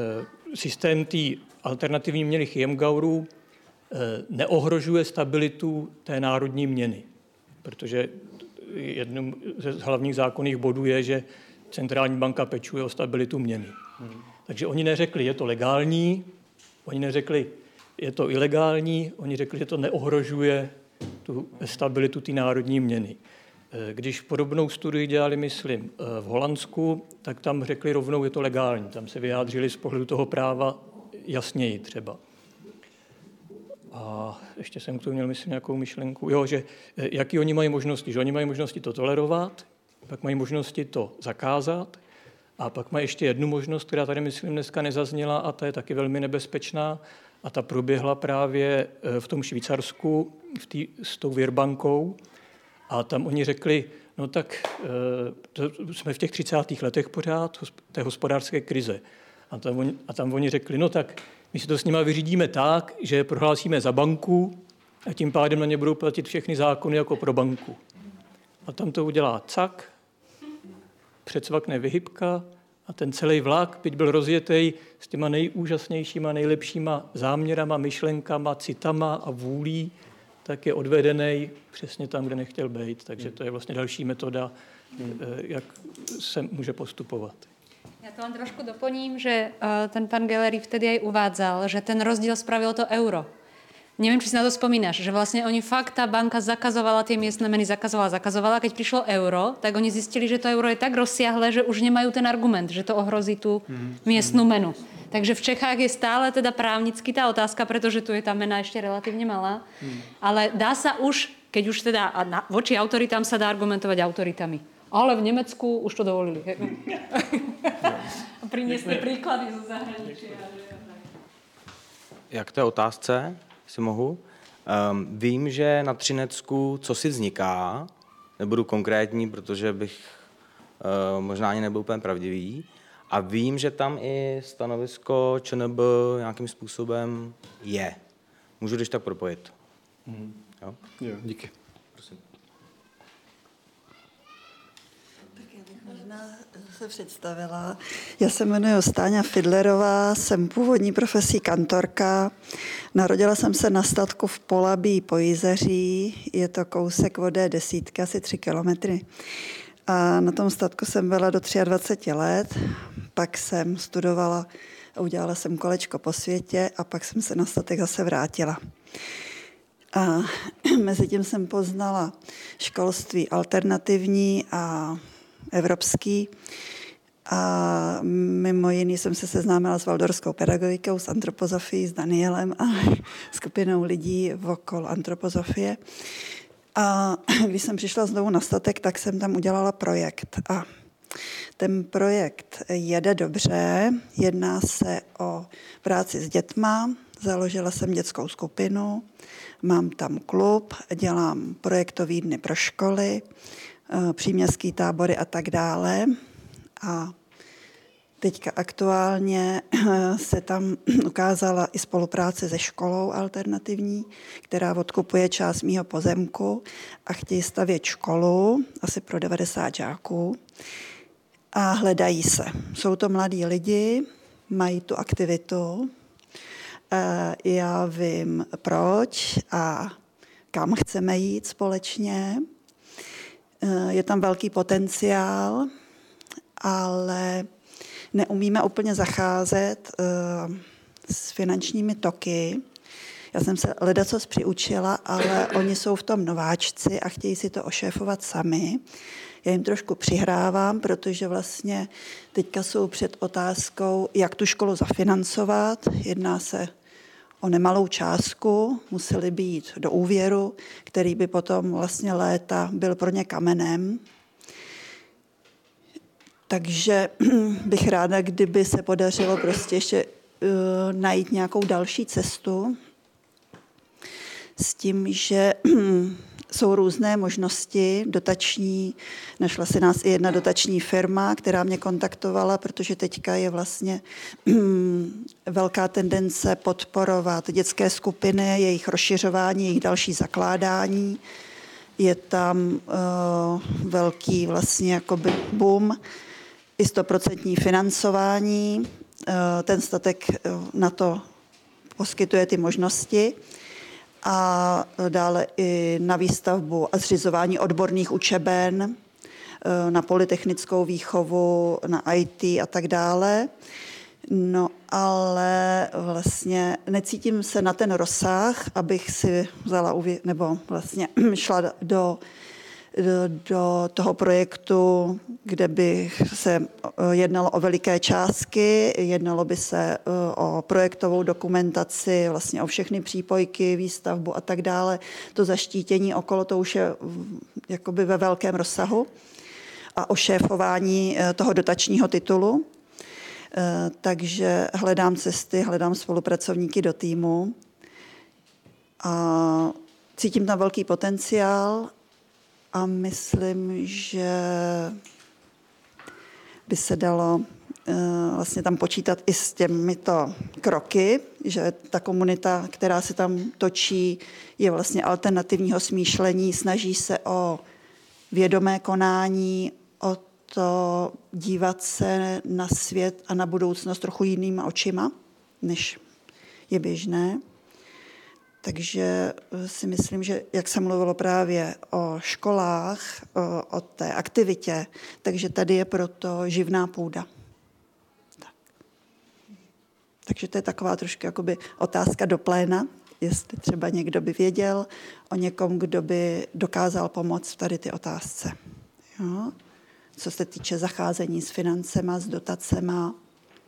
S8: systém té alternativní měny Chiemgaurů eh, neohrožuje stabilitu té národní měny, protože jedním z hlavních zákonných bodů je, že centrální banka pečuje o stabilitu měny. Takže oni neřekli, je to legální, oni neřekli, je to ilegální, oni řekli, že to neohrožuje tu stabilitu té národní měny. Eh, když podobnou studii dělali, myslím, eh, v Holandsku, tak tam řekli rovnou, je to legální. Tam se vyjádřili z pohledu toho práva jasněji třeba. A ještě jsem k tomu měl, myslím, nějakou myšlenku. Jo, že eh, jaký oni mají možnosti? Že oni mají možnosti to tolerovat, pak mají možnosti to zakázat a pak mají ještě jednu možnost, která tady, myslím, dneska nezazněla a ta je taky velmi nebezpečná a ta proběhla právě eh, v tom Švýcarsku v tý, s tou Věrbankou a tam oni řekli, no tak eh, to jsme v těch 30. letech pořád té hospodářské krize. A tam, oni, a tam oni řekli, no tak my si to s nimi vyřídíme tak, že prohlásíme za banku a tím pádem na ně budou platit všechny zákony jako pro banku. A tam to udělá cak, předsvakne vyhybka a ten celý vlak, byť byl rozjetý s těma nejúžasnějšíma, nejlepšíma záměrama, myšlenkama, citama a vůlí, tak je odvedený přesně tam, kde nechtěl být. Takže to je vlastně další metoda, eh, jak se může postupovat.
S14: Ja to len trošku doplním, že uh, ten pán Gellery vtedy aj uvádzal, že ten rozdiel spravilo to euro. Neviem, či si na to spomínaš, že vlastne oni fakt, tá banka zakazovala tie miestne meny, zakazovala, zakazovala. Keď prišlo euro, tak oni zistili, že to euro je tak rozsiahle, že už nemajú ten argument, že to ohrozí tú mm. miestnu menu. Takže v Čechách je stále teda právnicky tá otázka, pretože tu je tá mena ešte relatívne malá. Mm. Ale dá sa už, keď už teda voči autoritám sa dá argumentovať autoritami ale v Německu už to dovolili. A priniesli příklady zo zahraničí.
S15: Jak té otázce, si mohu? Um, vím, že na Třinecku co si vzniká, nebudu konkrétní, protože bych uh, možná ani nebyl úplně pravdivý, a vím, že tam i stanovisko ČNB nějakým způsobem je. Můžu když tak propojit.
S13: Mm-hmm. Jo? jo, díky.
S16: Se představila. Já se jmenuji Stáňa Fidlerová, jsem původní profesí kantorka. Narodila jsem se na statku v Polabí po Jizeří, je to kousek od desítky, asi tři kilometry. A na tom statku jsem byla do 23 let, pak jsem studovala a udělala jsem kolečko po světě a pak jsem se na statek zase vrátila. A mezi tím jsem poznala školství alternativní a evropský. A mimo jiný jsem se seznámila s valdorskou pedagogikou, s antropozofií, s Danielem a skupinou lidí okolo antropozofie. A když jsem přišla znovu na statek, tak jsem tam udělala projekt. A ten projekt jede dobře, jedná se o práci s dětma, založila jsem dětskou skupinu, mám tam klub, dělám projektový dny pro školy, příměstský tábory a tak dále. A Teďka aktuálně se tam ukázala i spolupráce se školou alternativní, která odkupuje část mýho pozemku a chtějí stavět školu asi pro 90 žáků a hledají se. Jsou to mladí lidi, mají tu aktivitu, já vím proč a kam chceme jít společně. Je tam velký potenciál, ale neumíme úplně zacházet s finančními toky. Já jsem se co přiučila, ale oni jsou v tom nováčci a chtějí si to ošéfovat sami. Já jim trošku přihrávám, protože vlastně teďka jsou před otázkou, jak tu školu zafinancovat. Jedná se o nemalou částku, museli být do úvěru, který by potom vlastně léta byl pro ně kamenem. Takže bych ráda, kdyby se podařilo prostě ještě uh, najít nějakou další cestu s tím, že jsou různé možnosti dotační. Našla se nás i jedna dotační firma, která mě kontaktovala, protože teďka je vlastně velká tendence podporovat dětské skupiny, jejich rozšiřování, jejich další zakládání. Je tam uh, velký vlastně jakoby boom, i stoprocentní financování. Uh, ten statek na to poskytuje ty možnosti a dále i na výstavbu a zřizování odborných učeben, eh, na polytechnickou výchovu, na IT a tak dále. No ale vlastně necítím se na ten rozsah, abych si vzala, nebo vlastně šla do do toho projektu, kde by se eh, jednalo o veliké částky, jednalo by se eh, o projektovou dokumentaci, vlastně o všechny přípojky, výstavbu a tak dále. To zaštítění okolo, to už je jakoby ve velkém rozsahu a o šéfování eh, toho dotačního titulu. Takže hledám cesty, hledám spolupracovníky do týmu a cítím tam velký potenciál a myslím, že by se dalo eh, vlastně tam počítat i s těmito kroky, že ta komunita, která se tam točí, je vlastně alternativního smýšlení, snaží se o vědomé konání, o to dívat se na svět a na budoucnost trochu jinýma očima, než je běžné. Takže eh, si myslím, že jak jsem mluvilo právě o školách, o, o té aktivitě, takže tady je proto živná půda. Tak. Takže to je taková trošku jakoby otázka do pléna, jestli třeba někdo by věděl o někom, kdo by dokázal pomoct tady ty otázce. Jo? Co se týče zacházení s financema, s dotacema,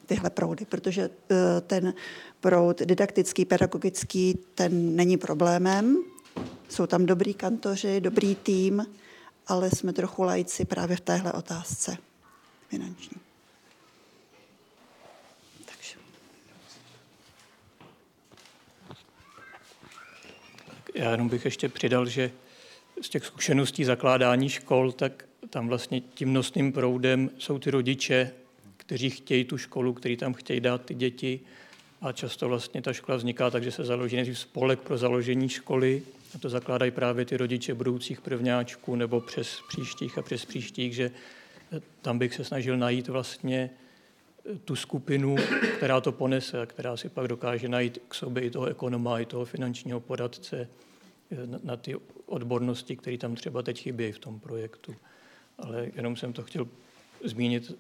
S16: tyhle proudy, protože eh, ten proud didaktický, pedagogický, ten není problémem. Jsou tam dobrý kantoři, dobrý tým, ale jsme trochu lajci právě v téhle otázce finanční. Takže.
S8: Já jenom bych ještě přidal, že z těch zkušeností zakládání škol, tak tam vlastně tím nosným proudem jsou ty rodiče, kteří chtějí tu školu, kteří tam chtějí dát ty děti, a často vlastně ta škola vzniká tak, že se založí nejdřív spolek pro založení školy, a to zakládají právě ty rodiče budoucích prvňáčků nebo přes příštích a přes příštích, že tam bych se snažil najít vlastně tu skupinu, která to ponese a která si pak dokáže najít k sobě i toho ekonoma, i toho finančního poradce na ty odbornosti, které tam třeba teď chybějí v tom projektu. Ale jenom jsem to chtěl zmínit,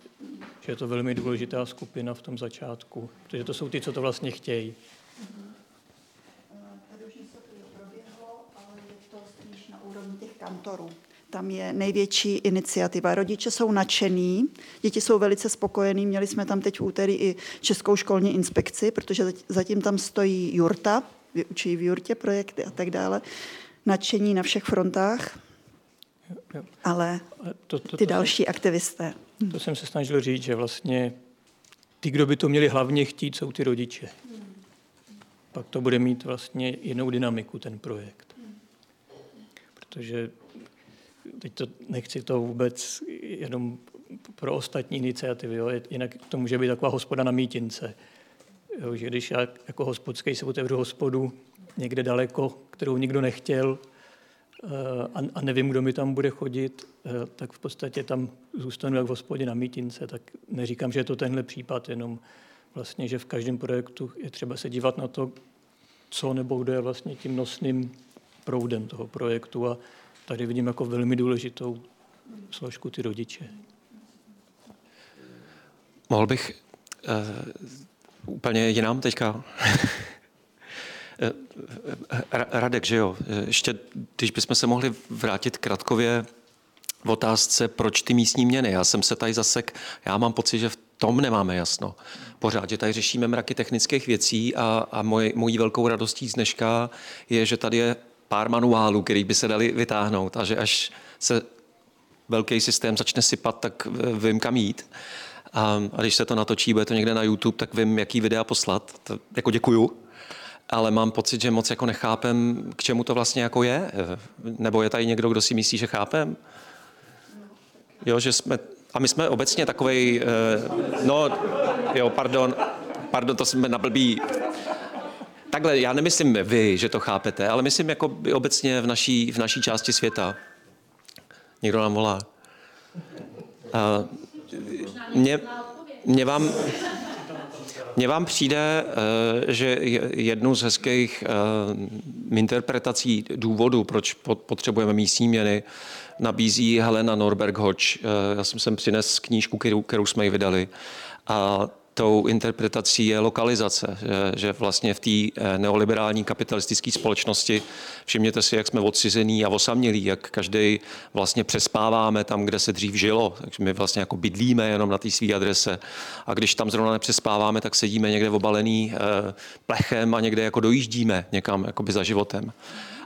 S8: že je to velmi důležitá skupina v tom začátku, protože to jsou ty, co to vlastně chtějí.
S16: kantorů. Tam je největší iniciativa. Rodiče jsou nadšení, děti jsou velice spokojení. Měli jsme tam teď v úterý i Českou školní inspekci, protože zatím tam stojí jurta, vyučují v jurtě projekty a tak dále. Nadšení na všech frontách, ale to, to, to, ty další aktivisté
S8: to jsem se snažil říct, že vlastně ty, kdo by to měli hlavně chtít, jsou ty rodiče. Pak to bude mít vlastně jinou dynamiku, ten projekt. Protože teď to nechci to vůbec jenom pro ostatní iniciativy. Jo. Jinak to může být taková hospoda na mítince. Jo, že když já jako hospodský si otevřu hospodu někde daleko, kterou nikdo nechtěl a, a nevím, kdo mi tam bude chodit, eh, tak v podstatě tam zůstanu jak v hospodě na mítince. Tak neříkám, že je to tenhle případ, jenom vlastně, že v každém projektu je třeba se dívat na to, co nebo kdo je vlastně tím nosným proudem toho projektu a tady vidím jako velmi důležitou složku ty rodiče.
S6: Mohl bych uh, úplně jinám teďka. Eh, Radek, že jo? Ještě, když bychom se mohli vrátit krátkově v otázce, proč ty místní měny. Já jsem se tady zasek, já mám pocit, že v tom nemáme jasno. Pořád, že tady řešíme mraky technických věcí a, a moj, mojí velkou radostí z dneška je, že tady je pár manuálů, který by se dali vytáhnout a že až se velký systém začne sypat, tak vím, kam jít. A, a když se to natočí, bude to někde na YouTube, tak vím, jaký videa poslat. To, jako děkuju. Ale mám pocit, že moc jako nechápem, k čemu to vlastně jako je. Nebo je tady někdo, kdo si myslí, že chápem? Jo, že jsme, a my jsme obecně takovej, eh, no, jo, pardon, pardon, to jsme na blbý. Takhle, já nemyslím vy, že to chápete, ale myslím jako obecně v naší, v naší části světa. Někdo nám volá. Mě, mě vám, mně vám přijde, eh, že jednu z hezkých eh, interpretací důvodu, proč potřebujeme místní měny, nabízí Helena Norberg Hodge. Eh, já jsem sem přines knížku, kterou, kterou jsme ji vydali. A tou interpretací je lokalizace, že, že vlastně v té eh, neoliberální kapitalistické společnosti všimněte si, jak jsme odcizení a osamělí, jak každý vlastně přespáváme tam, kde se dřív žilo, takže my vlastně jako bydlíme jenom na té své adrese a když tam zrovna nepřespáváme, tak sedíme někde obalený eh, plechem a někde jako dojíždíme někam jakoby za životem.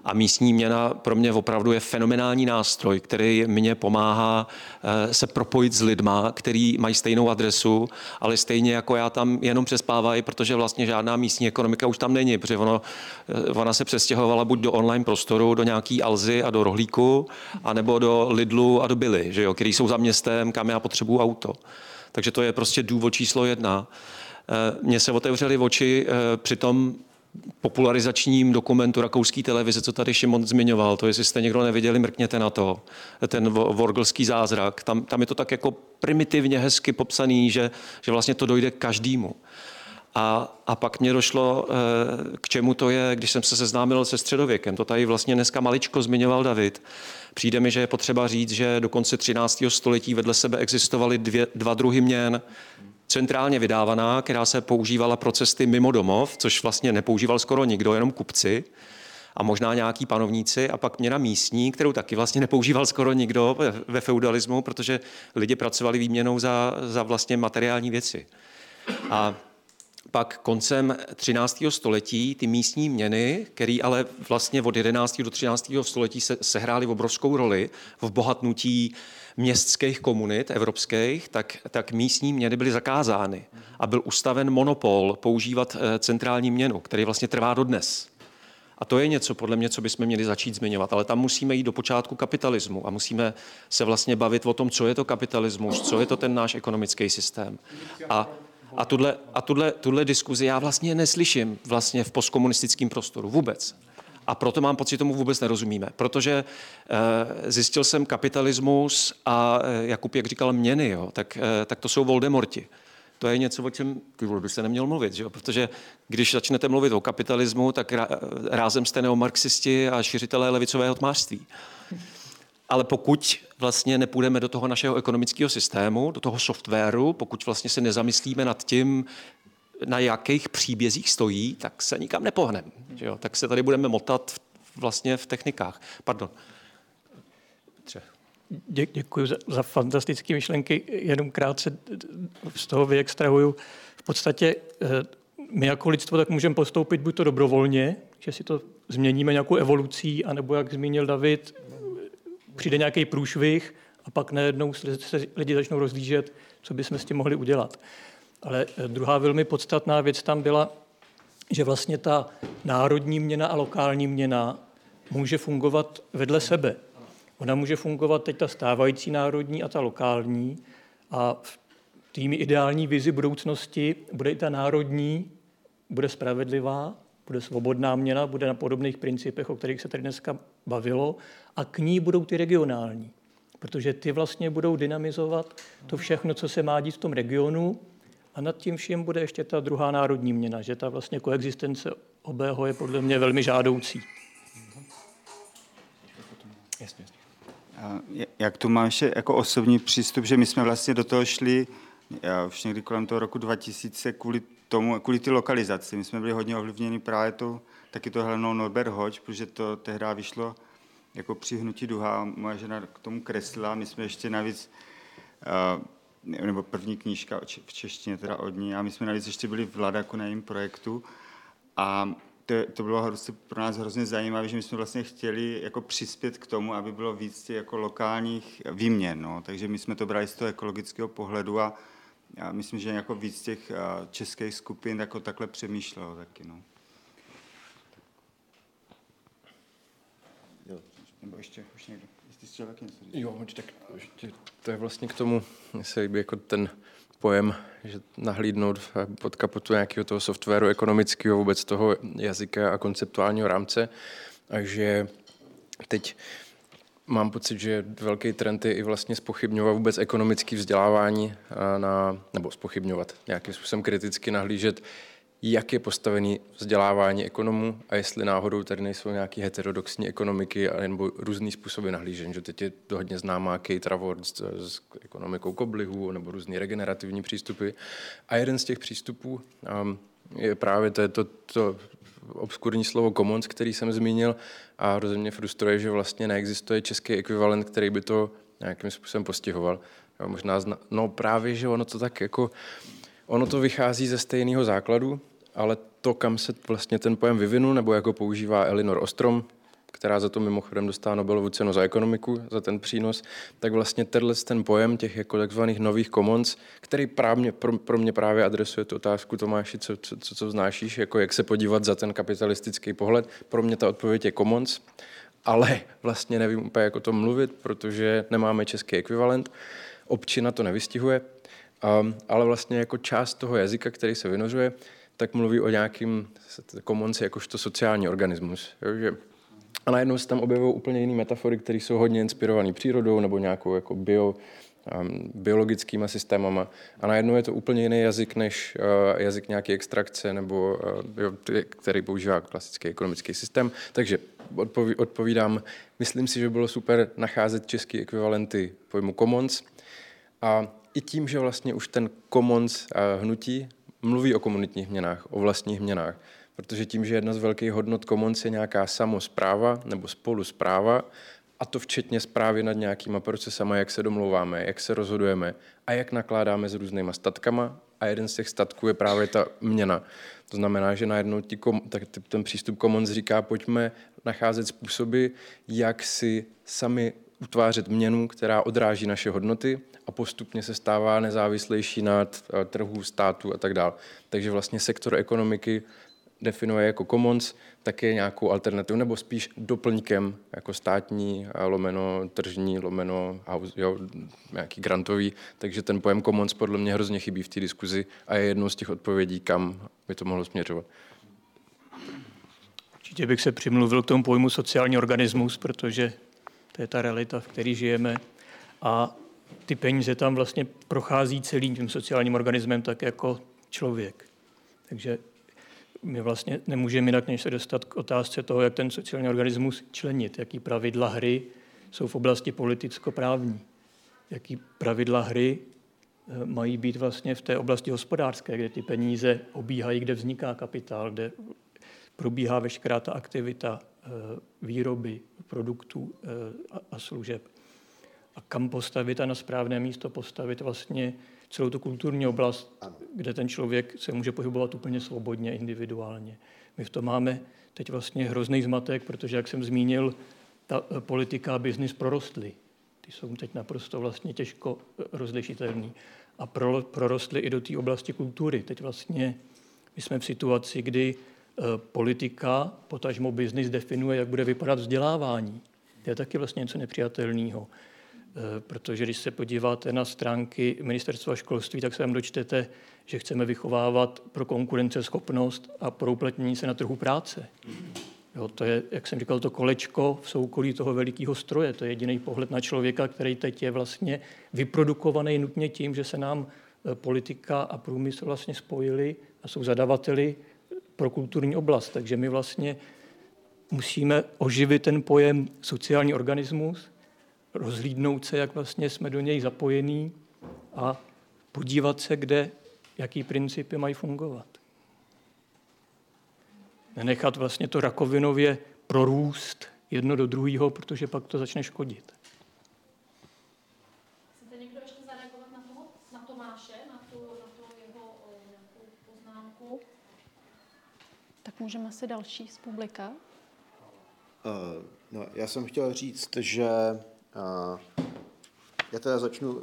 S6: A místní měna pro mě opravdu je fenomenální nástroj, který mě pomáhá eh, se propojit s lidma, který mají stejnou adresu, ale stejně jako já tam jenom přespávají, protože vlastně žádná místní ekonomika už tam není, protože ono, eh, ona se přestěhovala buď do online prostoru, do nějaký Alzy a do Rohlíku, anebo do Lidlu a do Billy, že jo, který jsou za městem, kam já potřebuju auto. Takže to je prostě důvod číslo jedna. Eh, mně se otevřely oči při tom popularizačním dokumentu rakouské televize, co tady Šimon zmiňoval, to jestli jste někdo neviděli, mrkněte na to, ten vorgelský zázrak. Tam, tam je to tak jako primitivně hezky popsaný, že, že vlastně to dojde každému. A, a pak mě došlo, eh, k čemu to je, když jsem se seznámil se středověkem. To tady vlastně dneska maličko zmiňoval David. Přijde mi, že je potřeba říct, že do konce 13. století vedle sebe existovaly dvě, dva druhy měn centrálně vydávaná, která se používala pro cesty mimo domov, což vlastně nepoužíval skoro nikdo, jenom kupci a možná nějaký panovníci a pak měna místní, kterou taky vlastně nepoužíval skoro nikdo ve feudalismu, protože lidi pracovali výměnou za, za vlastně materiální věci. A pak koncem 13. století ty místní měny, které ale vlastně od 11. do 13. století se, sehrály obrovskou roli v bohatnutí městských komunit evropských, tak, tak místní měny byly zakázány a byl ustaven monopol používat eh, centrální měnu, který vlastně trvá dodnes. A to je něco, podle mě, co bychom měli začít zmiňovat. Ale tam musíme jít do počátku kapitalismu a musíme se vlastně bavit o tom, co je to kapitalismus, co je to ten náš ekonomický systém. A, a tuhle, a tuhle, tuhle diskuzi já vlastně neslyším vlastně v postkomunistickém prostoru vůbec. A proto mám pocit, tomu vůbec nerozumíme. Protože e, zjistil jsem kapitalismus a e, Jakub, jak říkal, měny, jo, tak, e, tak to jsou Voldemorti. To je něco, o čem by se neměl mluvit, že jo? protože když začnete mluvit o kapitalismu, tak rázem jste neomarxisti a šiřitelé levicového tmářství. Ale pokud vlastně nepůjdeme do toho našeho ekonomického systému, do toho softwaru, pokud vlastně se nezamyslíme nad tím, na jakých příbězích stojí, tak se nikam nepohneme. Jo? Tak se tady budeme motat v, vlastně v technikách. Pardon.
S8: Dě, děkuji za, za fantastické myšlenky. Jenom krátce z toho vyextrahuju. V podstatě eh, my jako lidstvo tak můžeme postoupit buď to dobrovolně, že si to změníme nějakou evolucí, anebo jak zmínil David, přijde nějaký průšvih a pak najednou se lidi začnou rozlížet, co bychom s tím mohli udělat. Ale eh, druhá velmi podstatná věc tam byla, že vlastně ta národní měna a lokální měna může fungovat vedle sebe. Ona může fungovat teď ta stávající národní a ta lokální A v tými ideální vizi budoucnosti bude i ta národní, bude spravedlivá, bude svobodná měna, bude na podobných principech, o kterých se tady dneska bavilo, a k ní budou ty regionální, protože ty vlastně budou dynamizovat to všechno, co se má dít v tom regionu a nad tím vším bude ještě ta druhá národní měna, že ta vlastně koexistence obého je podle mě velmi žádoucí.
S1: Jak tu mám ještě jako osobní přístup, že my jsme vlastně do toho šli já už někdy kolem toho roku 2000 kvůli tomu, kvůli ty lokalizaci. My jsme byli hodně ovlivněni právě to, taky to Helenou Norbert Hodge, protože to tehdy vyšlo jako při hnutí duha. Moje žena k tomu kreslila. My jsme ještě navíc, uh, nebo první knížka v češtině teda od ní, a my jsme navíc ještě byli v Ladaku na jejím projektu. A to, to bylo hrozně, pro nás hrozně zajímavé, že my jsme vlastně chtěli jako přispět k tomu, aby bylo víc těch jako lokálních výměn. No. Takže my jsme to brali z toho ekologického pohledu a já myslím, že jako víc těch českých skupin jako takhle přemýšlelo taky. No. Nebo ještě, už někdo, taky něco říct.
S9: Jo, tak ještě, to je vlastně k tomu, se líbí jako ten pojem, že nahlídnout pod kapotu nějakého toho softwaru ekonomického, vůbec toho jazyka a konceptuálního rámce. Takže teď mám pocit, že velký trend je i vlastně spochybňovat vůbec ekonomické vzdělávání, na, nebo spochybňovat, nějakým způsobem kriticky nahlížet, jak je postavený vzdělávání ekonomů a jestli náhodou tady nejsou nějaké heterodoxní ekonomiky nebo různý způsoby nahlížení. Že teď je to hodně známá Kate Ravord s, s ekonomikou koblihu nebo různý regenerativní přístupy. A jeden z těch přístupů um, je právě to, to, to obskurní slovo commons, který jsem zmínil a mě frustruje, že vlastně neexistuje český ekvivalent, který by to nějakým způsobem postihoval. Jo, možná zna, no právě, že ono to tak jako, ono to vychází ze stejného základu, ale to, kam se vlastně ten pojem vyvinul, nebo jako používá Elinor Ostrom, která za to mimochodem dostala Nobelovu cenu za ekonomiku, za ten přínos, tak vlastně tenhle ten pojem těch jako takzvaných nových commons, který právě, pro, pro mě právě adresuje tu otázku, Tomáši, co, co, co, co znášíš, jako jak se podívat za ten kapitalistický pohled. Pro mě ta odpověď je commons, ale vlastně nevím úplně, jak o tom mluvit, protože nemáme český ekvivalent. Občina to nevystihuje, um, ale vlastně jako část toho jazyka, který se vynořuje, tak mluví o nějakým komonci jakožto sociální organismus. Jo, že a najednou se tam objevují úplně jiné metafory, které jsou hodně inspirované přírodou nebo nějakou jako bio, um, biologickými systémama. A najednou je to úplně jiný jazyk než uh, jazyk nějaké extrakce, nebo uh, jo, který používá klasický ekonomický systém. Takže odpoví, odpovídám, myslím si, že bylo super nacházet české ekvivalenty pojmu commons. A i tím, že vlastně už ten commons uh, hnutí mluví o komunitních měnách, o vlastních měnách. Protože tím, že jedna z velkých hodnot Commons je nějaká samozpráva nebo spoluspráva, a to včetně zprávy nad nějakýma procesama, jak se domlouváme, jak se rozhodujeme a jak nakládáme s různýma statkama. A jeden z těch statků je právě ta měna. To znamená, že najednou ti kom, tak ten přístup Commons říká, pojďme nacházet způsoby, jak si sami utvářet měnu, která odráží naše hodnoty a postupně se stává nezávislejší nad eh, trhu, státu a tak dále. Takže vlastně sektor ekonomiky definuje jako commons, tak je nějakou alternativu, nebo spíš doplňkem jako státní, lomeno tržní, lomeno jo, nějaký grantový. Takže ten pojem commons podle mě hrozně chybí v té diskuzi a je jednou z těch odpovědí, kam by to mohlo směřovat.
S8: Určitě bych se přimluvil k tomu pojmu sociální organismus, protože to je ta realita, v které žijeme. A ty peníze tam vlastně prochází celým tím sociálním organismem tak jako člověk. Takže my vlastně nemůžeme jinak, než se dostat k otázce toho, jak ten sociální organismus členit, jaký pravidla hry jsou v oblasti politicko-právní, jaký pravidla hry eh, mají být vlastně v té oblasti hospodářské, kde ty peníze obíhají, kde vzniká kapitál, kde probíhá veškerá ta aktivita výroby produktů eh, a služeb. A kam postavit a na správné místo postavit vlastně celou tu kulturní oblast, kde ten člověk se může pohybovat úplně svobodně, individuálně. My v tom máme teď vlastně hrozný zmatek, protože, jak jsem zmínil, ta eh, politika a biznis prorostly. Ty jsou teď naprosto vlastně těžko eh, rozlišitelný. A pro, prorostly i do té oblasti kultury. Teď vlastně my jsme v situaci, kdy eh, politika, potažmo biznis definuje, jak bude vypadat vzdělávání. To je taky vlastně něco nepřijatelného. protože když se podíváte na stránky ministerstva školství, tak se tam dočtete, že chceme vychovávat pro konkurenceschopnost a pro uplatnění se na trhu práce. Jo, to je, jak jsem říkal, to kolečko v soukolí toho velikého stroje. To je jediný pohled na člověka, který teď je vlastně vyprodukovaný nutně tím, že se nám e, politika a průmysl vlastně spojili a jsou zadavateli pro kulturní oblast. Takže my vlastně musíme oživit ten pojem sociální organismus, rozhlídnout se, jak vlastně jsme do něj zapojení a podívat se, kde, jaký principy mají fungovat nenechat vlastně to rakovinově prorůst jedno do druhého, protože pak to začne škodit.
S2: Chcete někdo ještě zareagovat na, toho, na Tomáše, na tu, na tu jeho nějakou poznámku? Tak můžeme si další z publika.
S3: Uh, no, já jsem chtěl říct, že uh, já teda začnu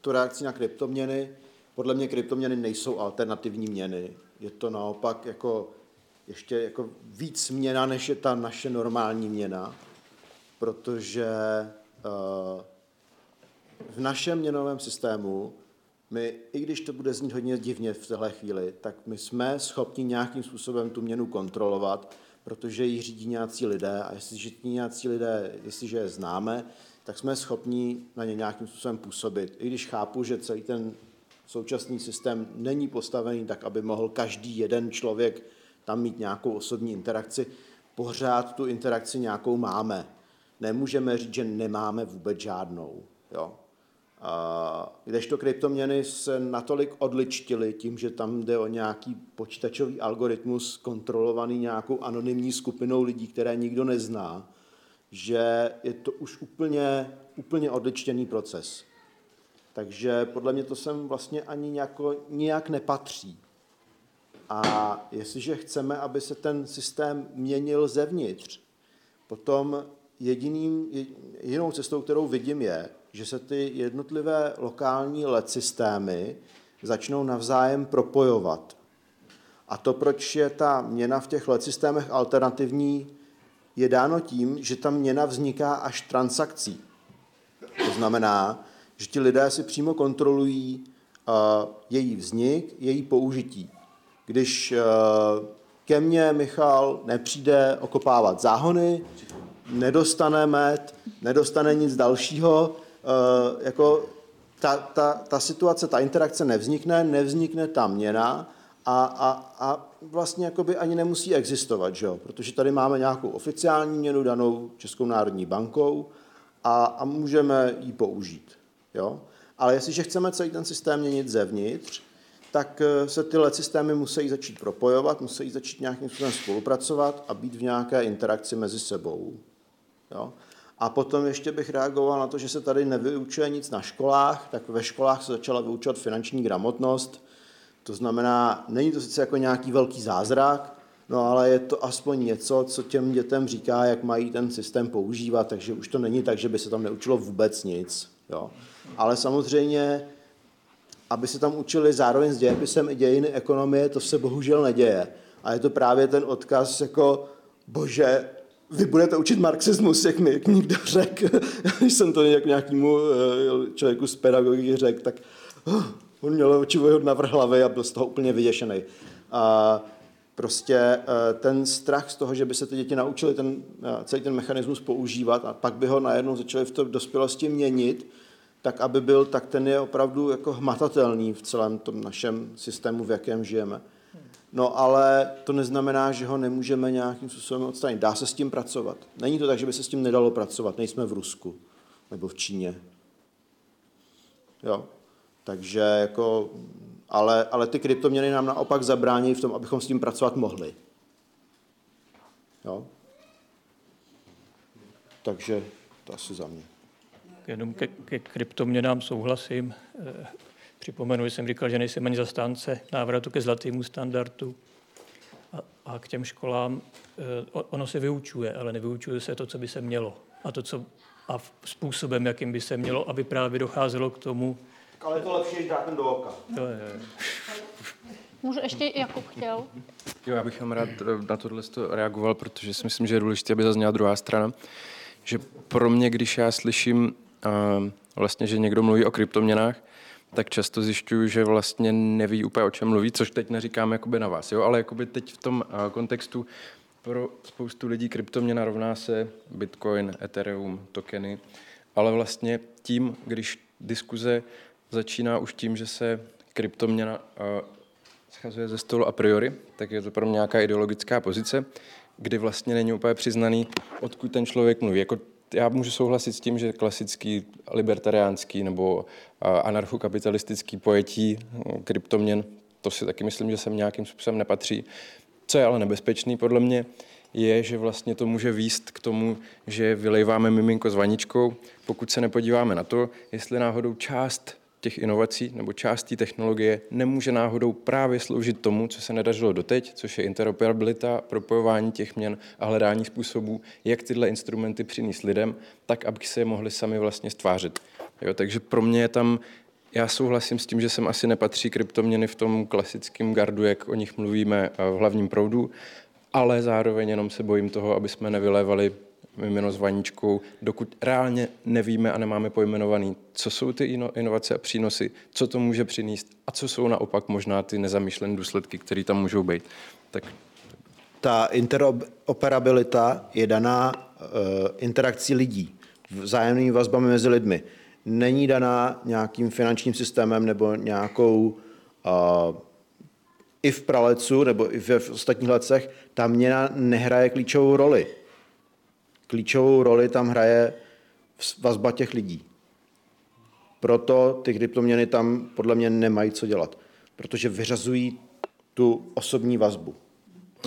S3: tu reakci na kryptoměny. Podle mě kryptoměny nejsou alternativní měny. Je to naopak jako ještě jako víc měna, než je ta naše normální měna, protože uh, v našem měnovém systému my, i když to bude znít hodně divně v téhle chvíli, tak my jsme schopni nějakým způsobem tu měnu kontrolovat, protože ji řídí nějací lidé a jestliže ti nějací lidé, jestliže je známe, tak jsme schopni na ně nějakým způsobem působit. I když chápu, že celý ten současný systém není postavený tak, aby mohl každý jeden člověk tam mít nějakou osobní interakci, pořád tu interakci nějakou máme. Nemůžeme říct, že nemáme vůbec žádnou. Jo? A kdežto kryptoměny se natolik odličtily tím, že tam jde o nějaký počítačový algoritmus kontrolovaný nějakou anonymní skupinou lidí, které nikdo nezná, že je to už úplně, úplně odličtěný proces. Takže podle mě to sem vlastně ani nějako, nijak nepatří. A jestliže chceme, aby se ten systém měnil zevnitř, potom jediným, jedinou cestou, kterou vidím, je, že se ty jednotlivé lokální LED systémy začnou navzájem propojovat. A to, proč je ta měna v těch LED systémech alternativní, je dáno tím, že ta měna vzniká až transakcí. To znamená, že ti lidé si přímo kontrolují uh, její vznik, její použití když eh, ke mně Michal nepřijde okopávat záhony, nedostane med, nedostane nic dalšího, eh, jako ta, ta, ta situace, ta interakce nevznikne, nevznikne ta měna a, a, a vlastně ani nemusí existovat, že jo? protože tady máme nějakou oficiální měnu danou Českou národní bankou a, a můžeme ji použít. Jo? Ale jestliže chceme celý ten systém měnit zevnitř, tak eh, se tyhle systémy musí začít propojovat, musí začít nějakým způsobem spolupracovat a být v nějaké interakci mezi sebou. Jo? A potom ještě bych reagoval na to, že se tady nevyučuje nic na školách, tak ve školách se začala vyučovat finanční gramotnost. To znamená, není to sice jako nějaký velký zázrak, no ale je to aspoň něco, co těm dětem říká, jak mají ten systém používat, takže už to není tak, že by se tam neučilo vůbec nic. Jo? Ale samozřejmě aby se tam učili zároveň s dějepisem i dějiny ekonomie, to se bohužel neděje. A je to právě ten odkaz jako, bože, vy budete učit marxismus, jak mi někdo řekl. Když jsem to nějak nějakému eh, člověku z pedagogiky řekl, tak oh, on měl očivojhod na hlavy a byl z toho úplně vyděšený. A prostě eh, ten strach z toho, že by se ty děti naučili ten, eh, celý ten mechanismus používat a pak by ho najednou začali v té dospělosti měnit, tak aby byl, tak ten je opravdu jako hmatatelný v celém tom našem systému, v jakém žijeme. No ale to neznamená, že ho nemůžeme nějakým způsobem odstranit. Dá se s tím pracovat. Není to tak, že by se s tím nedalo pracovat. Nejsme v Rusku nebo v Číně. Jo. Takže jako, ale, ale ty kryptoměny nám naopak zabrání v tom, abychom s tím pracovat mohli. Jo. Takže to asi za mě.
S8: Jenom ke, ke kryptoměnám souhlasím. Eh, připomenu, že jsem říkal, že nejsem ani zastánce návratu ke zlatému standardu. A, a k těm školám eh, ono se vyučuje, ale nevyučuje se to, co by se mělo. A to, co a způsobem, jakým by se mělo, aby právě docházelo k tomu.
S3: Ale je to lepší, než dát do oka. To je.
S2: Můžu ještě Jakub chtěl?
S9: Jo, já bych vám rád na tohle reagoval, protože si myslím, že je důležité, aby zazněla druhá strana. Že pro mě, když já slyším vlastně, že někdo mluví o kryptoměnách, tak často zjišťuju, že vlastně neví úplně o čem mluví, což teď neříkám jakoby na vás, jo? ale jakoby teď v tom kontextu pro spoustu lidí kryptoměna rovná se Bitcoin, Ethereum, tokeny, ale vlastně tím, když diskuze začíná už tím, že se kryptoměna schazuje ze stolu a priori, tak je to pro mě nějaká ideologická pozice, kdy vlastně není úplně přiznaný, odkud ten člověk mluví. Jako já můžu souhlasit s tím, že klasický libertariánský nebo anarchokapitalistický pojetí no, kryptoměn, to si taky myslím, že sem nějakým způsobem nepatří. Co je ale nebezpečný podle mě, je, že vlastně to může výst k tomu, že vylejváme miminko s vaničkou, pokud se nepodíváme na to, jestli náhodou část těch inovací nebo část té technologie nemůže náhodou právě sloužit tomu, co se nedařilo doteď, což je interoperabilita, propojování těch měn a hledání způsobů, jak tyhle instrumenty přinést lidem, tak, aby se je mohli sami vlastně stvářet. Jo, takže pro mě je tam já souhlasím s tím, že sem asi nepatří kryptoměny v tom klasickém gardu, jak o nich mluvíme v hlavním proudu, ale zároveň jenom se bojím toho, aby jsme nevylévali mimino s vaničkou, dokud reálně nevíme a nemáme pojmenovaný, co jsou ty inovace a přínosy, co to může přinést a co jsou naopak možná ty nezamýšlené důsledky, které tam můžou být. Tak
S3: ta interoperabilita je daná uh, interakcí lidí, vzájemnými vazbami mezi lidmi. Není daná nějakým finančním systémem nebo nějakou uh, i v pralecu nebo i v ostatních lecech ta měna nehraje klíčovou roli klíčovou roli tam hraje vazba těch lidí. Proto ty kryptoměny tam podle mě nemají co dělat, protože vyřazují tu osobní vazbu.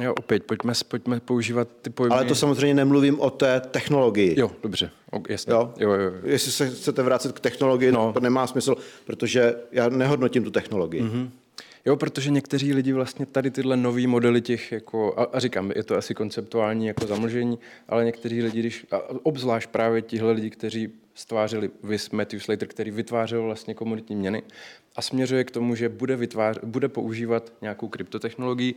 S9: Jo, opět, pojďme, pojďme používat ty pojmy.
S3: Ale to samozřejmě nemluvím o té technologii.
S9: Jo, dobře, jasně.
S3: Jo? Jo, jo, jo. Jestli se chcete vrátit k technologii, no. to nemá smysl, protože já nehodnotím tu technologii. Mm-hmm.
S9: Jo, protože někteří lidi vlastně tady tyhle nový modely těch, jako, a, a říkám, je to asi konceptuální jako zamlžení, ale někteří lidi, když, a obzvlášť právě tihle lidi, kteří stvářeli Vis Matthew Slater, který vytvářel vlastně komunitní měny a směřuje k tomu, že bude, vytvář, bude používat nějakou kryptotechnologii,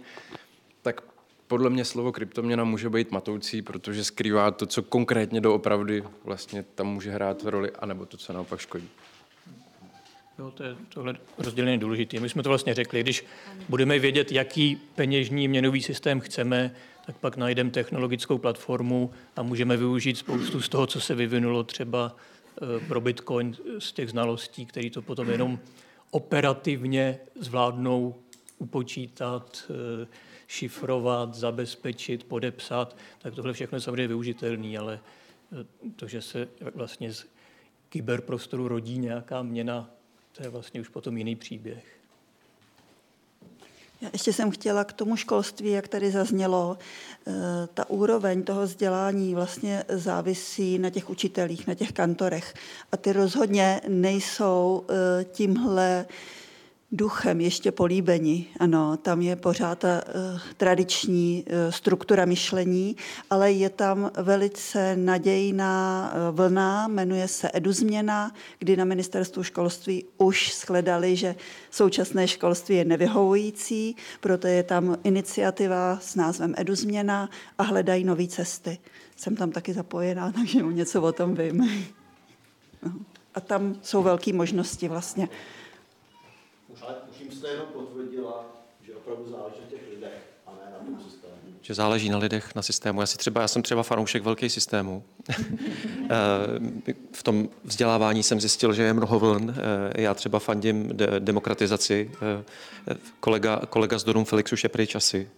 S9: tak podle mě slovo kryptoměna může být matoucí, protože skrývá to, co konkrétně doopravdy vlastně tam může hrát roli, anebo to, co naopak škodí.
S8: Jo, to je tohle rozdělení důležité. My jsme to vlastně řekli, když budeme vědět, jaký peněžní měnový systém chceme, tak pak najdeme technologickou platformu a můžeme využít spoustu z toho, co se vyvinulo třeba eh, pro Bitcoin z těch znalostí, které to potom jenom operativně zvládnou upočítat, eh, šifrovat, zabezpečit, podepsat, tak tohle všechno je samozřejmě využitelné, ale eh, to, že se vlastně z kyberprostoru rodí nějaká měna, to je vlastně už potom jiný příběh.
S16: Já ještě jsem chtěla k tomu školství, jak tady zaznělo, eh, ta úroveň toho vzdělání vlastně závisí na těch učitelích, na těch kantorech. A ty rozhodně nejsou eh, tímhle duchem ještě políbení. Ano, tam je pořád ta uh, tradiční uh, struktura myšlení, ale je tam velice nadějná uh, vlna, jmenuje se Eduzměna, kdy na ministerstvu školství už shledali, že současné školství je nevyhovující, proto je tam iniciativa s názvem Eduzměna a hledají nové cesty. Jsem tam taky zapojená, takže něco o tom vím. A tam jsou velké možnosti vlastně
S3: jste jenom potvrdila, že opravdu záleží na těch lidech a ne na tom systému.
S6: Že záleží na lidech, na systému. Já, si třeba, já jsem třeba fanoušek velkých systémů. Eh, v tom vzdělávání jsem zjistil, že je mnoho vln. Eh, já třeba fandím de- demokratizaci. Eh, kolega, kolega z Donum Felix už je pryč asi.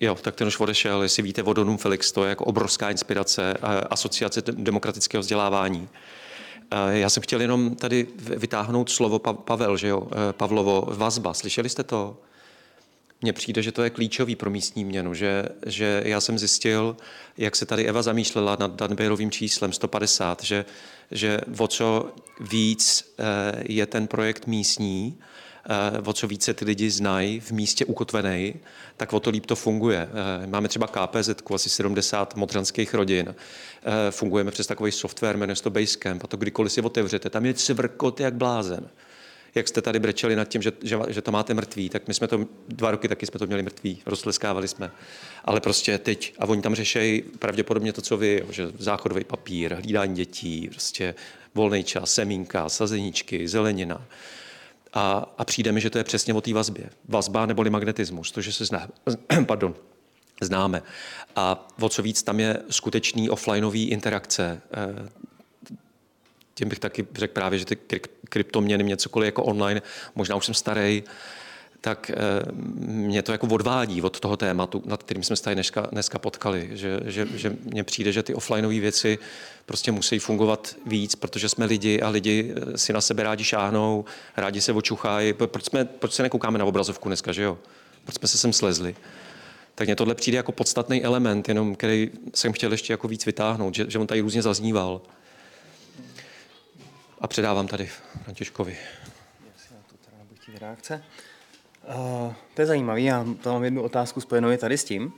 S6: Jo, tak ten už odešel. Jestli víte o Donum Felix, to je jako obrovská inspirace asociace demokratického vzdělávání. Já jsem chtěl jenom tady vytáhnout slovo Pavel, že jo, eh, Pavlovo, vazba. Slyšeli jste to? Mně přijde, že to je klíčový pro místní měnu, že, že já jsem zjistil, jak se tady Eva zamýšlela nad Danbairovým číslem 150, že, že o co víc eh, je ten projekt místní, Eh, o co více ty lidi znají v místě ukotvený, tak o to líp to funguje. Eh, máme třeba KPZ, asi 70 modranských rodin. Eh, fungujeme přes takový software, jmenuje to Basecamp, a to kdykoliv si otevřete, tam je cvrkot jak blázen. jak jste tady brečeli nad tím, že, že, že to máte mrtvý, tak my jsme to dva roky taky jsme to měli mrtvý, rozleskávali jsme. Ale prostě teď, a oni tam řešejí pravděpodobně to, co vy, že záchodový papír, hlídání dětí, prostě volný čas, semínka, sazeničky, zelenina. A, a přijde mi, že to je přesně o té vazbě. Vazba neboli magnetismus, to, že se zná, pardon, známe. A o co víc tam je skutečný offlineový interakce, eh, tím bych taky řekl právě, že ty kryptoměny, mě cokoliv jako online, možná už jsem starý, tak eh, mě to jako odvádí od toho tématu, nad kterým jsme se tady dneska, dneska potkali. Že, že, že mně přijde, že ty offlineové věci prostě musí fungovat víc, protože jsme lidi a lidi eh, si na sebe rádi šáhnou, rádi se očuchají. Proč, jsme, proč se nekoukáme na obrazovku dneska, že jo? Proč jsme se sem slezli? Tak mně tohle přijde jako podstatný element, jenom který jsem chtěl ještě jako víc vytáhnout, že, že on tady různě zazníval. A předávám tady Františkovi.
S11: reakce. Uh, to je zajímavé, já to mám jednu otázku spojenou tady s tím.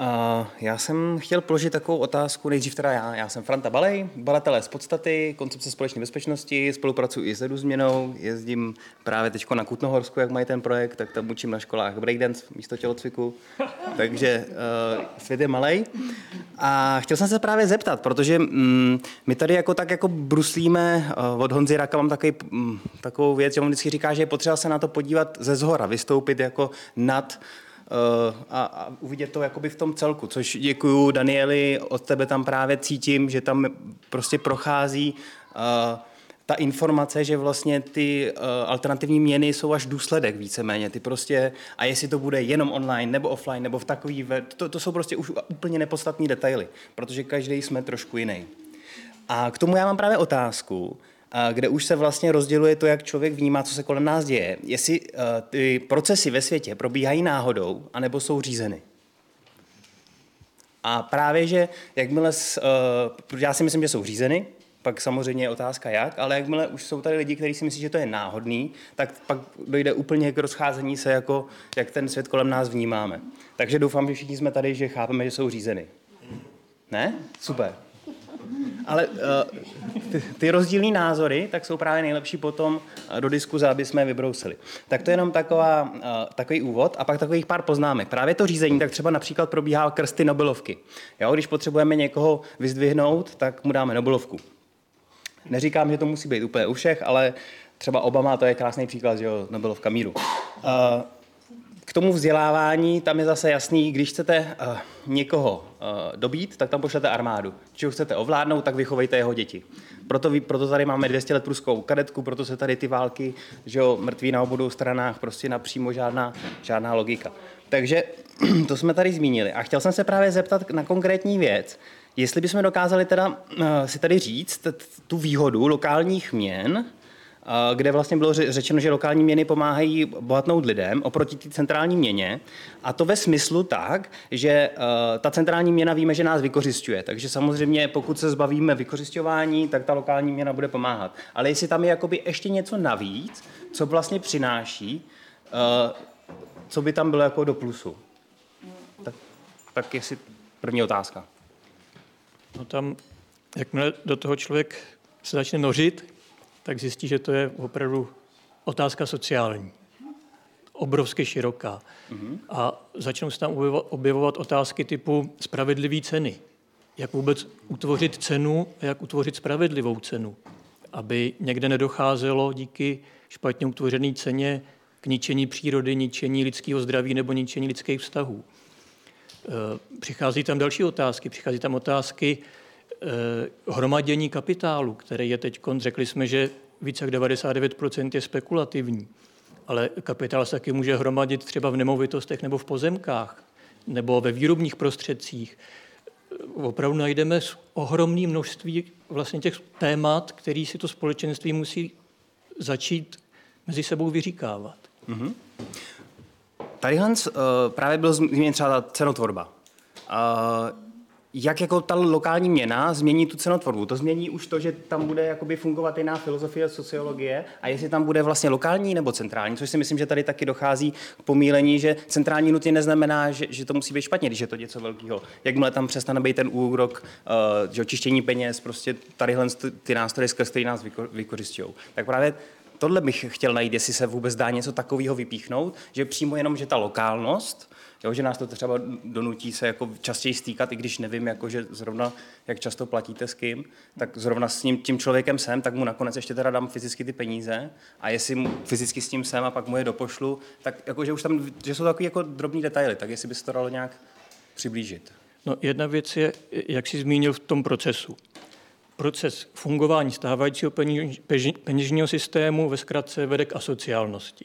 S11: Uh, já jsem chtěl položit takovou otázku, nejdřív teda já. Já jsem Franta Balej, badatelé z podstaty, koncepce společné bezpečnosti, spolupracuji i s Edu změnou, jezdím právě teď na Kutnohorsku, jak mají ten projekt, tak tam učím na školách breakdance místo tělocviku. Takže uh, svět je malej. A chtěl jsem se právě zeptat, protože mm, my tady jako tak jako bruslíme, uh, od Honzy Raka mám takový, mm, takovou věc, že on vždycky říká, že je potřeba se na to podívat ze zhora, vystoupit jako nad Eh, a, a uvidět to jakoby v tom celku, což děkuju Danieli, od tebe tam právě cítím, že tam prostě prochází uh, ta informace, že vlastně ty uh, alternativní měny jsou až důsledek víceméně. Ty prostě, a jestli to bude jenom online nebo offline, nebo v takový, to, to jsou prostě už úplně nepodstatní detaily, protože každý jsme trošku jiný. A k tomu já mám právě otázku, kde už se vlastně rozděluje to, jak člověk vnímá, co se kolem nás děje. Jestli uh, ty procesy ve světě probíhají náhodou, anebo jsou řízeny. A právě, že jakmile, uh, já si myslím, že jsou řízeny, pak samozřejmě je otázka jak, ale jakmile už jsou tady lidi, kteří si myslí, že to je náhodný, tak pak dojde úplně k rozcházení se, jako, jak ten svět kolem nás vnímáme. Takže doufám, že všichni jsme tady, že chápeme, že jsou řízeny. Ne? Super. Ale uh, ty, ty rozdílné názory tak jsou právě nejlepší potom eh, do diskuze, aby jsme je vybrousili. Tak to je jenom taková, uh, takový úvod a pak takových pár poznámek. Právě to řízení, tak třeba například probíhá krsty Nobelovky. Jo, když potřebujeme někoho vyzdvihnout, tak mu dáme Nobelovku. Neříkám, že to musí být úplně u všech, ale třeba Obama, to je krásný příklad, že jo, Nobelovka míru. Uh, k tomu vzdělávání, tam je zase jasný, když chcete uh, někoho uh, dobít, tak tam pošlete armádu. Když ho chcete ovládnout, tak vychovejte jeho děti. Proto, proto tady máme 200 let pruskou kadetku, proto se tady ty války, že jo, mrtví na obou stranách, prostě napřímo žádná, žádná logika. Takže to jsme tady zmínili. A chtěl jsem se právě zeptat na konkrétní věc, jestli bychom dokázali teda uh, si tady říct tu výhodu lokálních měn, kde vlastně bylo řečeno, že lokální měny pomáhají bohatnout lidem oproti té centrální měně. A to ve smyslu tak, že eh, ta centrální měna víme, že nás vykořišťuje. Takže samozřejmě, pokud se zbavíme vykořišťování, tak ta lokální měna bude pomáhat. Ale jestli tam je jakoby ještě něco navíc, co vlastně přináší, eh, co by tam bylo jako do plusu. Tak, tak jestli první otázka.
S8: No tam, jakmile do toho člověk se začne nořit, tak zjistí, že to je opravdu otázka sociální. Obrovsky široká. Mm-hmm. A začnou se tam objevovat otázky typu spravedlivé ceny. Jak vůbec utvořit cenu a jak utvořit spravedlivou cenu. Aby někde nedocházelo díky špatně utvořené ceně k ničení přírody, ničení lidského zdraví nebo ničení lidských vztahů. E, přichází tam další otázky. Přichází tam otázky, hromadění kapitálu, které je teď, řekli jsme, že více jak 99% je spekulativní, ale kapitál se taky může hromadit třeba v nemovitostech nebo v pozemkách nebo ve výrobních prostředcích. Eh, opravdu najdeme ohromné množství vlastně těch témat, který si to společenství musí začít mezi sebou vyříkávat. Mm-hmm.
S11: Tady Hans, uh, právě byl zmíněn třeba cenotvorba. Uh, jak jako ta lokální měna změní tu cenotvorbu. To změní už to, že tam bude jakoby fungovat jiná filozofie sociologie a jestli tam bude vlastně lokální nebo centrální, což si myslím, že tady taky dochází k pomílení, že centrální nutně neznamená, že, že to musí být špatně, když je to něco velkého. Jakmile tam přestane být ten úrok, uh, že očištění peněz, prostě tadyhle ty nástroje, skrz který nás vyko, vykořistují. Tak právě tohle bych chtěl najít, jestli se vůbec dá něco takového vypíchnout, že přímo jenom, že ta lokálnost, jo, že nás to třeba donutí se jako častěji stýkat, i když nevím, jako, že zrovna jak často platíte s kým, tak zrovna s ním, tím člověkem jsem, tak mu nakonec ještě teda dám fyzicky ty peníze a jestli mu fyzicky s tím jsem a pak mu je dopošlu, tak jako, že už tam, že jsou takové jako drobné detaily, tak jestli by se to dalo nějak přiblížit.
S8: No, jedna věc je, jak jsi zmínil v tom procesu. Proces fungování stávajícího peněžního systému ve zkratce vede k asociálnosti.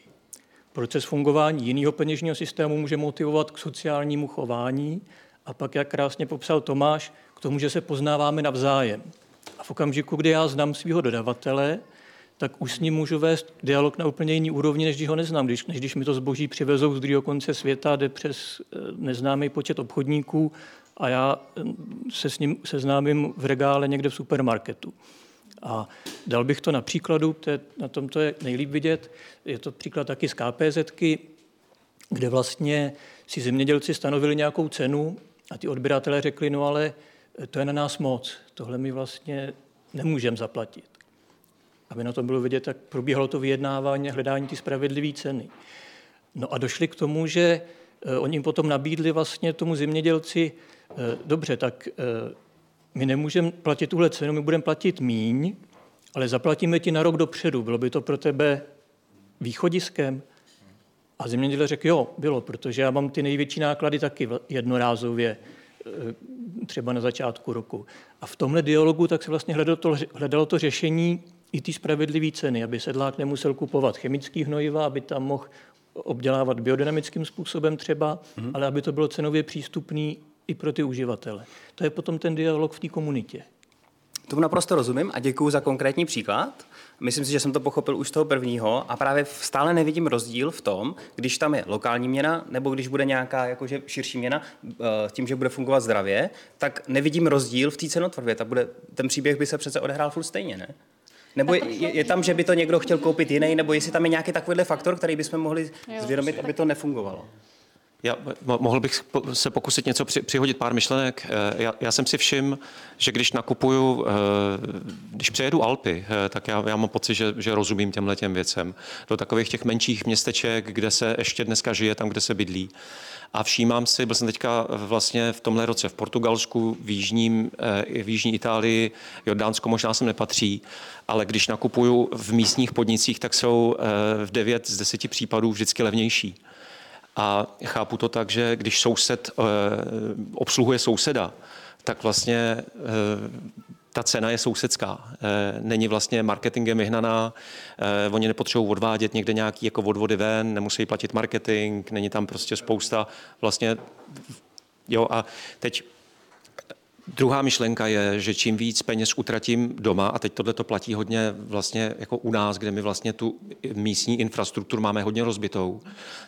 S8: Proces fungování jiného peněžního systému může motivovat k sociálnímu chování a pak, jak krásně popsal Tomáš, k tomu, že se poznáváme navzájem. A v okamžiku, kdy já znám svého dodavatele, tak už s ním můžu vést dialog na úplně jiný úrovni, než když ho neznám. Když, než když mi to zboží přivezou z druhého konce světa, jde přes eh, neznámý počet obchodníků a já eh, se s ním seznámím v regále někde v supermarketu. A dal bych to na příkladu, na tom to je nejlíp vidět, je to příklad taky z KPZ, kde vlastně si zemědělci stanovili nějakou cenu a ty odběratelé řekli, no ale to je na nás moc, tohle my vlastně nemůžeme zaplatit. Aby na to bylo vidět, tak probíhalo to vyjednávání a hledání ty spravedlivé ceny. No a došli k tomu, že eh, oni jim potom nabídli vlastně tomu zemědělci, eh, dobře, tak eh, my nemůžeme platit tuhle cenu, my budeme platit míň, ale zaplatíme ti na rok dopředu. Bylo by to pro tebe východiskem? A zemědělec řekl, jo, bylo, protože já mám ty největší náklady taky jednorázově, e, třeba na začátku roku. A v tomhle dialogu tak se vlastně hledalo to, hledalo to řešení i ty spravedlivé ceny, aby sedlák nemusel kupovat chemický hnojiva, aby tam mohl obdělávat biodynamickým způsobem třeba, mm-hmm. ale aby to bylo cenově přístupný i pro ty uživatele. To je potom ten dialog v té komunitě.
S11: Tomu naprosto rozumím a děkuji za konkrétní příklad. Myslím si, že jsem to pochopil už z toho prvního a právě stále nevidím rozdíl v tom, když tam je lokální měna nebo když bude nějaká jakože širší měna eh, tím, že bude fungovat zdravě, tak nevidím rozdíl v té cenotvorbě. Ta bude, ten příběh by se přece odehrál furt stejně, ne? Nebo je, je tam, že by to někdo chtěl koupit jiný, nebo jestli tam je nějaký takovýhle faktor, který bychom mohli zvědomit, aby to nefungovalo?
S6: Já mohl bych se pokusit něco při, přihodit pár myšlenek. Eh, já, já jsem si všiml, že když nakupuju, eh, když přejedu Alpy, eh, tak já, já mám pocit, že, že rozumím těmhle těm věcem. Do takových těch menších městeček, kde se ještě dneska žije, tam, kde se bydlí. A všímám si, byl jsem teďka vlastně v tomhle roce v Portugalsku, v, jižním, v jižní Itálii, Jordánsko možná sem nepatří, ale když nakupuju v místních podnicích, tak jsou v 9 z 10 případů vždycky levnější. A chápu to tak, že když soused eh, obsluhuje souseda, tak vlastně eh, ta cena je sousedská. Eh, není vlastně marketingem vyhnaná, oni nepotřebují odvádět někde nějaký jako odvody ven, nemusí platit marketing, není tam prostě spousta vlastně Jo, a teď Druhá myšlenka je, že čím víc peněz utratím doma, a teď tohle to platí hodně vlastně jako u nás, kde my vlastně tu místní infrastrukturu máme hodně rozbitou,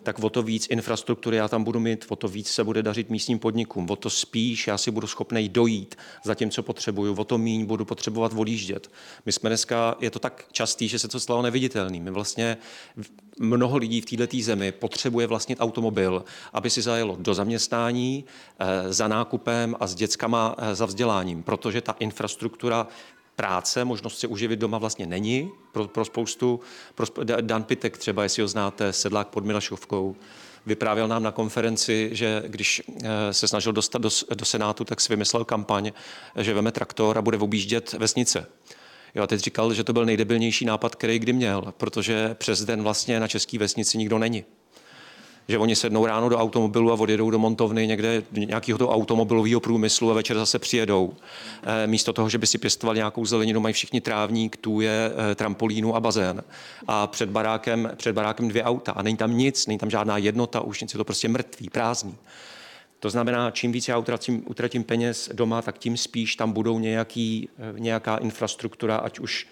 S6: tak o to víc infrastruktury já tam budu mít, o to víc se bude dařit místním podnikům, o to spíš já si budu schopný dojít za tím, co potřebuju, o to míň budu potřebovat odjíždět. My jsme dneska, je to tak častý, že se to stalo neviditelný. My vlastně mnoho lidí v této zemi potřebuje vlastnit automobil, aby si zajelo do zaměstnání, eh, za nákupem a s dětskama eh, za vzděláním, protože ta infrastruktura práce, možnost se uživit doma vlastně není pro, pro spoustu. Pro, Dan Pitek třeba, jestli ho znáte, sedlák pod Milašovkou, vyprávěl nám na konferenci, že když eh, se snažil dostat do, do Senátu, tak si vymyslel kampaň, že veme traktor a bude objíždět vesnice. Jo, a teď říkal, že to byl nejdebilnější nápad, který kdy měl, protože přes den vlastně na české vesnici nikdo není že oni sednou ráno do automobilu a odjedou do montovny někde nějakého toho automobilového průmyslu a večer zase přijedou. E, místo toho, že by si pěstovali nějakou zeleninu, mají všichni trávník, tu je e, trampolínu a bazén. A před barákem, před barákem dvě auta a není tam nic, není tam žádná jednota, už nic je to prostě mrtvý, prázdný. To znamená, čím víc já utratím, utratím peněz doma, tak tím spíš tam budou nějaký, eh, nějaká infrastruktura, ať už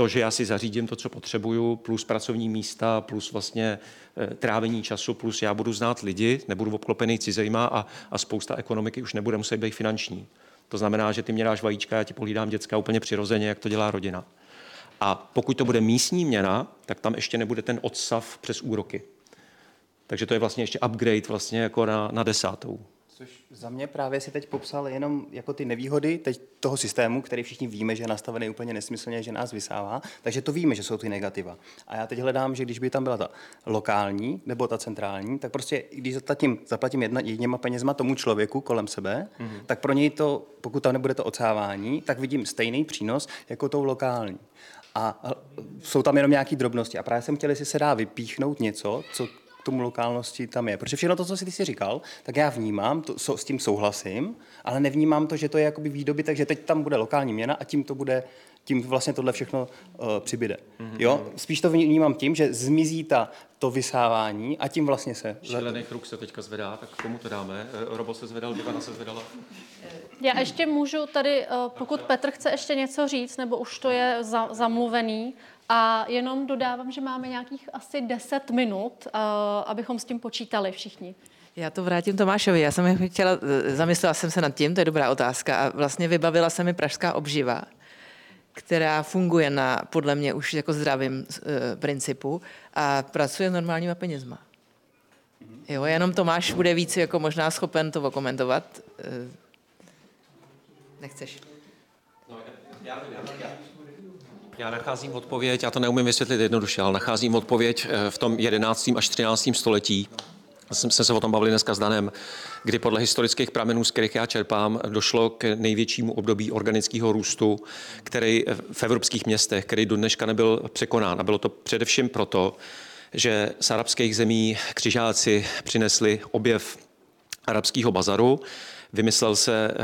S6: to, že já si zařídím to, co potřebuju, plus pracovní místa, plus vlastně eh, trávení času, plus já budu znát lidi, nebudu obklopený cizejma a, a spousta ekonomiky už nebude muset být finanční. To znamená, že ty mě dáš vajíčka, já ti pohlídám děcka úplně přirozeně, jak to dělá rodina. A pokud to bude místní měna, tak tam ještě nebude ten odsav přes úroky. Takže to je vlastně ještě upgrade vlastně jako na, na desátou.
S11: Což za mě právě si teď popsal jenom jako ty nevýhody teď toho systému, který všichni víme, že je nastavený úplně nesmyslně, že nás vysává, takže to víme, že jsou ty negativa. A já teď hledám, že když by tam byla ta lokální nebo ta centrální, tak prostě když zaplatím, zaplatím jedna, jedněma penězma tomu člověku kolem sebe, mm-hmm. tak pro něj to, pokud tam nebude to ocávání, tak vidím stejný přínos jako tou lokální. A jsou tam jenom nějaké drobnosti. A právě jsem chtěl, jestli se dá vypíchnout něco, co k tomu lokálnosti tam je. Protože všechno to, co si ty si říkal, tak já vnímám, to, so, s tím souhlasím, ale nevnímám to, že to je jakoby výdoby, takže teď tam bude lokální měna a tím to bude tím vlastně tohle všechno uh, přibyde. Mm-hmm. Jo? Spíš to vnímám tím, že zmizí ta, to vysávání a tím vlastně se...
S6: Šílený kruh se teďka zvedá, tak komu to dáme? Eh, Robo se zvedal, Ivana se zvedala.
S2: Já ještě můžu tady, eh, pokud Petr chce ještě něco říct, nebo už to je za, zamluvený, a jenom dodávám, že máme nějakých asi 10 minut, uh, abychom s tím počítali všichni.
S12: Já to vrátím Tomášovi. Já jsem chtěla, zamyslela jsem se nad tím, to je dobrá otázka. A vlastně vybavila se mi pražská obživa, která funguje na, podle mě, už jako zdravým uh, principu a pracuje s normálníma penězma. Jo, jenom Tomáš bude víc jako možná schopen to okomentovat. Uh, nechceš? No, já, já,
S6: já, já nacházím odpověď, já to neumím vysvětlit jednoduše, ale nacházím odpověď eh, v tom 11. až 13. století. Jsem se o tom bavili dneska s Danem, kdy podle historických pramenů, z kterých já čerpám, došlo k největšímu období organického růstu, který v evropských městech, který do dneška nebyl překonán. A bylo to především proto, že z arabských zemí křižáci přinesli objev arabského bazaru, Vymyslel se eh,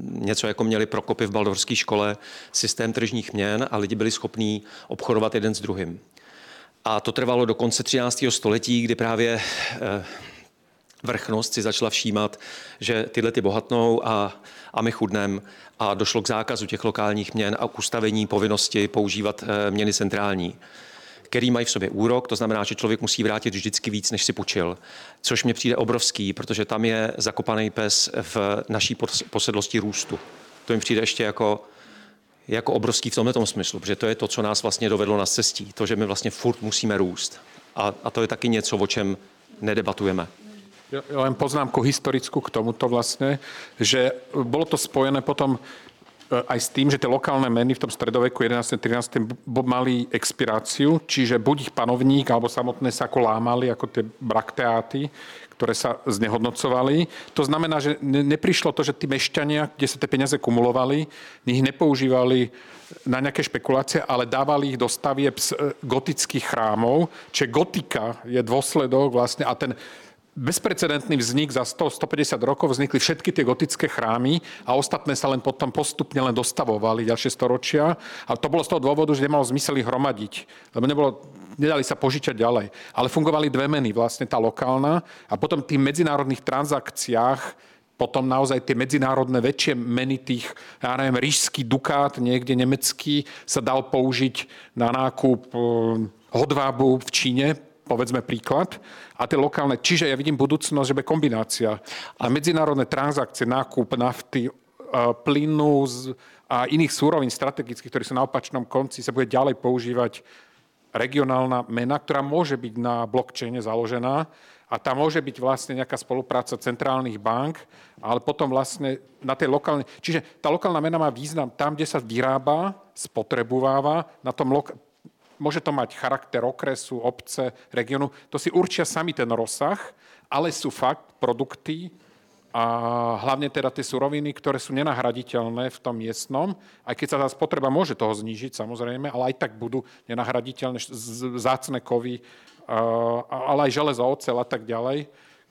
S6: něco, jako měli Prokopy v Baldorské škole, systém tržních měn a lidi byli schopní obchodovat jeden s druhým. A to trvalo do konce 13. století, kdy právě eh, vrchnost si začala všímat, že tyhle ty bohatnou a, a my chudnem a došlo k zákazu těch lokálních měn a k ustavení povinnosti používat eh, měny centrální který mají v sobě úrok, to znamená, že člověk musí vrátit vždycky víc, než si půjčil. Což mě přijde obrovský, protože tam je zakopaný pes v naší posedlosti růstu. To mi přijde ještě jako, jako obrovský v tomto smyslu, protože to je to, co nás vlastně dovedlo na cestí. To, že my vlastně furt musíme růst. A, a to je taky něco, o čem nedebatujeme.
S7: Len poznámku historickú k tomuto vlastne, že bolo to spojené potom aj s tým, že tie lokálne meny v tom stredoveku 11. 13. mali expiráciu, čiže buď ich panovník alebo samotné sa ako lámali, ako tie brakteáty, ktoré sa znehodnocovali. To znamená, že neprišlo to, že tí mešťania, kde sa tie peniaze kumulovali, ich nepoužívali na nejaké špekulácie, ale dávali ich do stavieb e, gotických chrámov. Čiže gotika je dôsledok vlastne a ten bezprecedentný vznik za 100-150 rokov vznikli všetky tie gotické chrámy a ostatné sa len potom postupne len dostavovali ďalšie storočia. A to bolo z toho dôvodu, že nemalo zmysel ich hromadiť, lebo nebolo, nedali sa požičať ďalej. Ale fungovali dve meny, vlastne tá lokálna a potom v tých medzinárodných transakciách potom naozaj tie medzinárodné väčšie meny tých, ja neviem, rížský dukát, niekde nemecký, sa dal použiť na nákup eh, hodvábu v Číne, povedzme príklad, a tie lokálne. Čiže ja vidím budúcnosť, že bude kombinácia. A medzinárodné transakcie, nákup nafty, e, plynu a iných súrovín strategických, ktorí sú na opačnom konci, sa bude ďalej používať regionálna mena, ktorá môže byť na blockchaine založená a tam môže byť vlastne nejaká spolupráca centrálnych bank, ale potom vlastne na tej lokálnej... Čiže tá lokálna mena má význam tam, kde sa vyrába, spotrebováva, na tom loka- môže to mať charakter okresu, obce, regionu, to si určia sami ten rozsah, ale sú fakt produkty, a hlavne teda tie suroviny, ktoré sú nenahraditeľné v tom miestnom, aj keď sa tá spotreba môže toho znížiť samozrejme, ale aj tak budú nenahraditeľné zácne kovy, ale aj železo, ocel a tak ďalej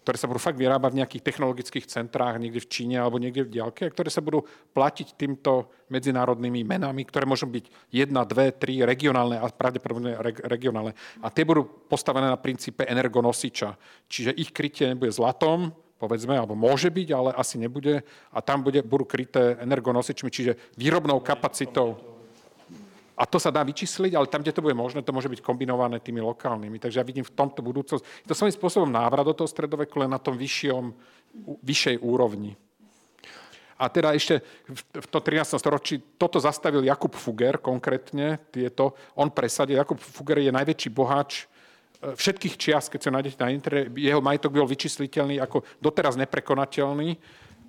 S7: ktoré sa budú fakt vyrábať v nejakých technologických centrách niekde v Číne alebo niekde v diaľke, a ktoré sa budú platiť týmto medzinárodnými menami, ktoré môžu byť jedna, dve, tri regionálne a pravdepodobne regionálne. A tie budú postavené na princípe energonosiča. Čiže ich krytie nebude zlatom, povedzme, alebo môže byť, ale asi nebude. A tam bude, budú kryté energonosičmi, čiže výrobnou kapacitou a to sa dá vyčísliť, ale tam, kde to bude možné, to môže byť kombinované tými lokálnymi. Takže ja vidím v tomto budúcnosť. Je to svojím spôsobom návrat do toho stredoveku, len na tom vyššom, vyššej úrovni. A teda ešte v to 13. storočí toto zastavil Jakub Fugger konkrétne, tieto, on presadil, Jakub Fugger je najväčší boháč všetkých čias, keď sa nájdete na internete, jeho majetok bol vyčísliteľný ako doteraz neprekonateľný,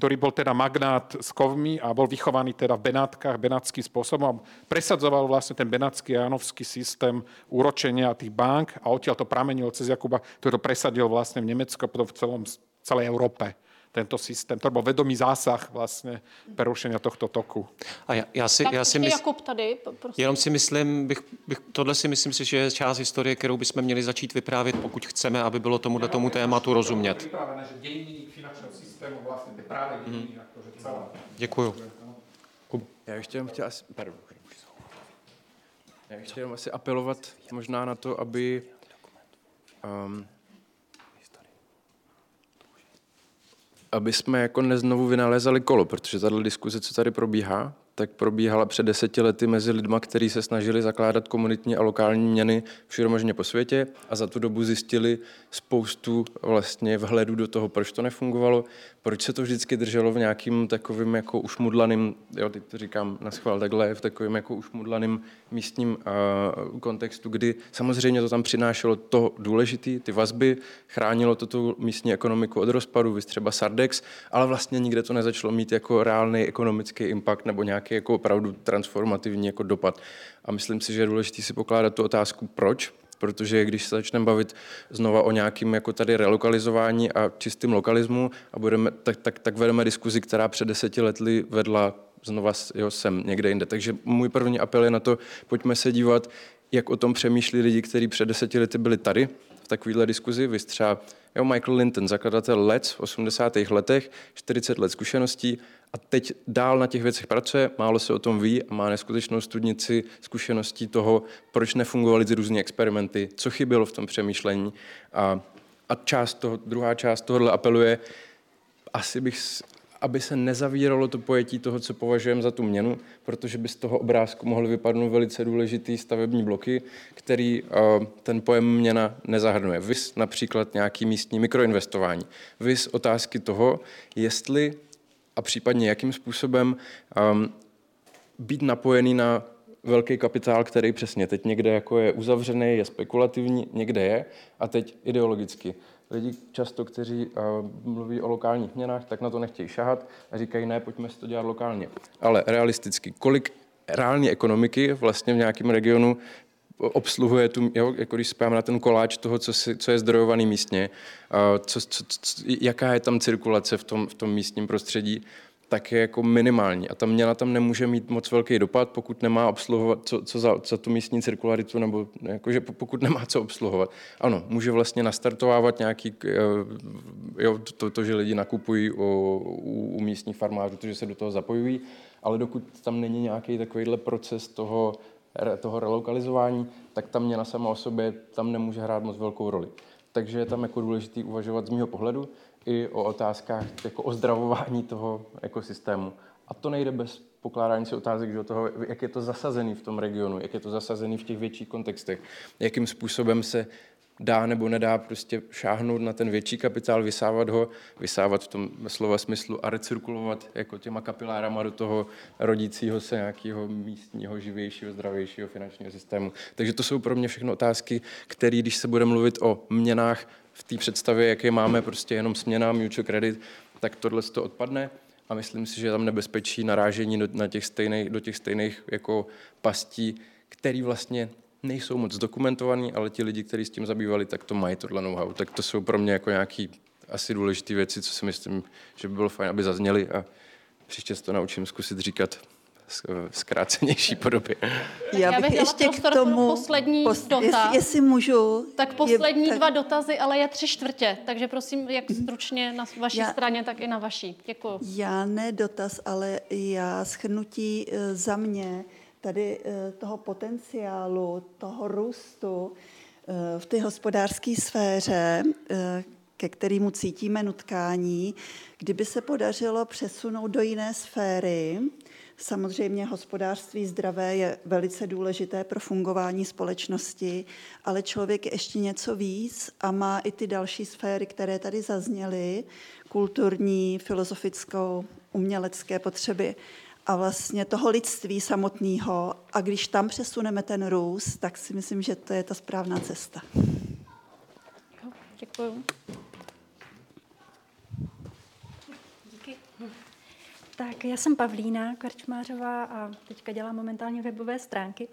S7: ktorý bol teda magnát s kovmi a bol vychovaný teda v Benátkach benátským spôsobom a presadzoval vlastne ten benátsky jánovský systém úročenia tých bank a odtiaľ to pramenilo cez Jakuba, ktorý to presadil vlastne v Nemecku a potom v celom, celej Európe tento systém. To byl vedomý zásah vlastně perušení tohto toku.
S6: A já, já si,
S2: tak
S6: já si
S2: mysl... Jakub tady, prosím.
S6: Jenom si myslím, bych, bych, tohle si myslím si, že je část historie, kterou bychom měli začít vyprávět, pokud chceme, aby bylo tomuhle tomu tématu rozumět.
S7: Hmm.
S6: Děkuju.
S9: Já ještě jenom chtěl asi, pardon. Já ještě jenom asi apelovat možná na to, aby um, aby jsme jako neznovu vynalézali kolo, protože tato diskuze, co tady probíhá, tak probíhala před deseti lety mezi lidma, kteří se snažili zakládat komunitní a lokální měny všude po světě a za tu dobu zjistili spoustu vlastně vhledů do toho, proč to nefungovalo, proč se to vždycky drželo v nějakým takovým jako ušmudlaným, jo, teď to říkám na schvál takhle, v takovým jako ušmudlaným místním uh, kontextu, kdy samozřejmě to tam přinášelo to důležité, ty vazby, chránilo to tu místní ekonomiku od rozpadu, vy třeba Sardex, ale vlastně nikde to nezačalo mít jako reálný ekonomický impact nebo nějaký jako opravdu transformativní jako dopad. A myslím si, že je důležité si pokládat tu otázku, proč, protože když se začneme bavit znova o nějakým jako tady relokalizování a čistým lokalismu a budeme, tak, tak, tak vedeme diskuzi, která před deseti lety vedla znova jo, sem někde jinde. Takže můj první apel je na to, pojďme se dívat, jak o tom přemýšlí lidi, kteří před deseti lety byli tady v takovéhle diskuzi. Vy třeba jo, Michael Linton, zakladatel LEDS v 80. letech, 40 let zkušeností a teď dál na těch věcech pracuje, málo se o tom ví a má neskutečnou studnici zkušeností toho, proč nefungovaly ty různé experimenty, co chybělo v tom přemýšlení. A, a část toho, druhá část tohohle apeluje, asi bych aby se nezavíralo to pojetí toho, co považujeme za tu měnu, protože by z toho obrázku mohly vypadnout velice důležitý stavební bloky, který uh, ten pojem měna nezahrnuje. Vys například nějaký místní mikroinvestování. Vys otázky toho, jestli a případně jakým způsobem um, být napojený na velký kapitál, který přesně teď někde jako je uzavřený, je spekulativní, někde je a teď ideologicky lidi často, kteří uh, mluví o lokálních měnách, tak na to nechtějí šahat a říkají, ne, pojďme si to dělat lokálně. Ale realisticky, kolik reální ekonomiky vlastně v nějakém regionu obsluhuje tu, jo, jako když spáme na ten koláč toho, co, si, co je zdrojovaný místně, uh, co, co, co, jaká je tam cirkulace v tom, v tom místním prostředí, tak je jako minimální. A ta měna tam nemůže mít moc velký dopad, pokud nemá obsluhovat, co, co za, za tu místní cirkularitu, nebo jakože pokud nemá co obsluhovat. Ano, může vlastně nastartovávat nějaký, eh, jo, to, to že lidi nakupují u, u, u místních farmářů, to, že se do toho zapojují, ale dokud tam není nějaký takovýhle proces toho, toho relokalizování, tak ta měna sama o sobě tam nemůže hrát moc velkou roli. Takže je tam jako důležitý uvažovat z mého pohledu, i o otázkách jako ozdravování toho ekosystému. A to nejde bez pokládání si otázek, že toho, jak je to zasazený v tom regionu, jak je to zasazený v těch větších kontextech, jakým způsobem se dá nebo nedá prostě šáhnout na ten větší kapitál, vysávat ho, vysávat v tom slova smyslu a recirkulovat jako těma kapilárama do toho rodícího se nějakého místního, živějšího, zdravějšího finančního systému. Takže to jsou pro mě všechno otázky, které, když se bude mluvit o měnách v té představě, jaké máme prostě jenom směna, mutual credit, tak tohle to odpadne a myslím si, že tam nebezpečí narážení do, na těch stejných, do těch stejných jako pastí, který vlastně nejsou moc dokumentovaný, ale ti lidi, kteří s tím zabývali, tak to mají tohle know-how. Tak to jsou pro mě jako nějaký asi důležité věci, co si myslím, že by bylo fajn, aby zazněly a příště to naučím zkusit říkat zkrácenější podobě.
S16: Já bych, bych ještě k tomu
S2: poslední pos, dotaz.
S16: Jestli, jestli můžu.
S2: Tak poslední je, tak... dva dotazy, ale je tři čtvrtě, takže prosím, jak stručně na vaší já, straně, tak i na vaší. Děkuji.
S16: Já ne dotaz, ale já schrnutí eh, za mě tady eh, toho potenciálu, toho růstu eh, v té hospodářské sféře, ke kterému cítíme nutkání, kdyby se podařilo přesunout do jiné sféry, Samozřejmě hospodářství zdravé je velice důležité pro fungování společnosti, ale člověk je ještě něco víc a má i ty další sféry, které tady zazněly, kulturní, filozofickou, umělecké potřeby a vlastně toho lidství samotného. A když tam přesuneme ten růst, tak si myslím, že to je ta správná cesta.
S2: Děkuju.
S17: Díky. Tak já jsem Pavlína Karčmářová a teďka dělám momentálně webové stránky.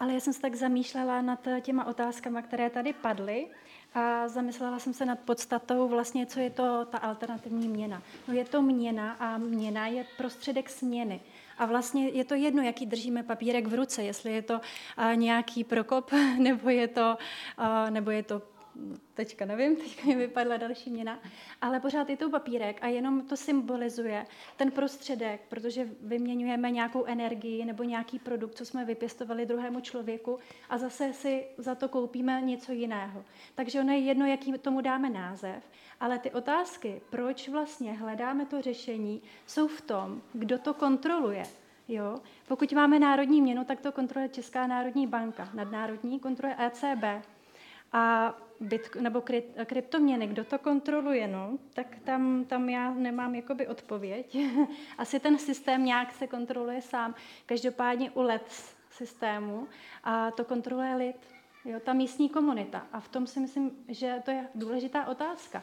S17: Ale já jsem se tak zamýšlela nad těma otázkama, které tady padly a zamyslela jsem se nad podstatou vlastně, co je to ta alternativní měna. No je to měna a měna je prostředek směny. A vlastně je to jedno, jaký držíme papírek v ruce, jestli je to nějaký prokop, nebo je to, nebo je to teďka nevím, teďka mi vypadla další měna, ale pořád je to papírek a jenom to symbolizuje ten prostředek, protože vyměňujeme nějakou energii nebo nějaký produkt, co jsme vypěstovali druhému člověku a zase si za to koupíme něco jiného. Takže ono je jedno, jaký tomu dáme název, ale ty otázky, proč vlastně hledáme to řešení, jsou v tom, kdo to kontroluje. Jo? Pokud máme národní měnu, tak to kontroluje Česká národní banka. Nadnárodní kontroluje ECB. A bit, nebo kryptoměny, kdo to kontroluje, no, tak tam, tam já nemám jakoby odpověď. Asi ten systém nějak se kontroluje sám. Každopádně u LED systému a to kontroluje lid, jo, ta místní komunita. A v tom si myslím, že to je důležitá otázka.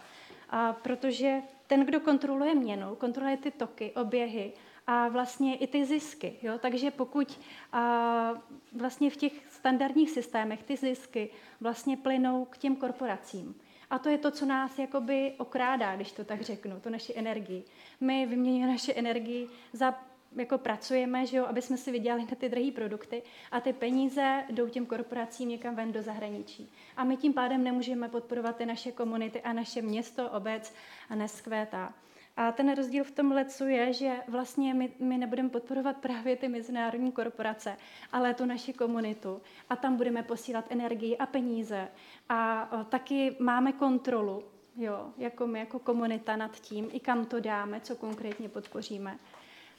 S17: A protože ten, kdo kontroluje měnu, kontroluje ty toky, oběhy a vlastně i ty zisky. Jo? Takže pokud a, vlastně v těch standardních systémech ty zisky vlastně plynou k těm korporacím. A to je to, co nás jakoby okrádá, když to tak řeknu, to naši energii. My vyměňujeme naše energii za jako pracujeme, že jo, aby jsme si vydělali na ty drahé produkty a ty peníze jdou těm korporacím někam ven do zahraničí. A my tím pádem nemůžeme podporovat ty naše komunity a naše město, obec a neskvétá. A ten rozdíl v tom lecu je, že vlastně my, my nebudeme podporovat právě ty mezinárodní korporace, ale tu naši komunitu. A tam budeme posílat energii a peníze. A taky máme kontrolu, jo, jako my, jako komunita nad tím, i kam to dáme, co konkrétně podpoříme.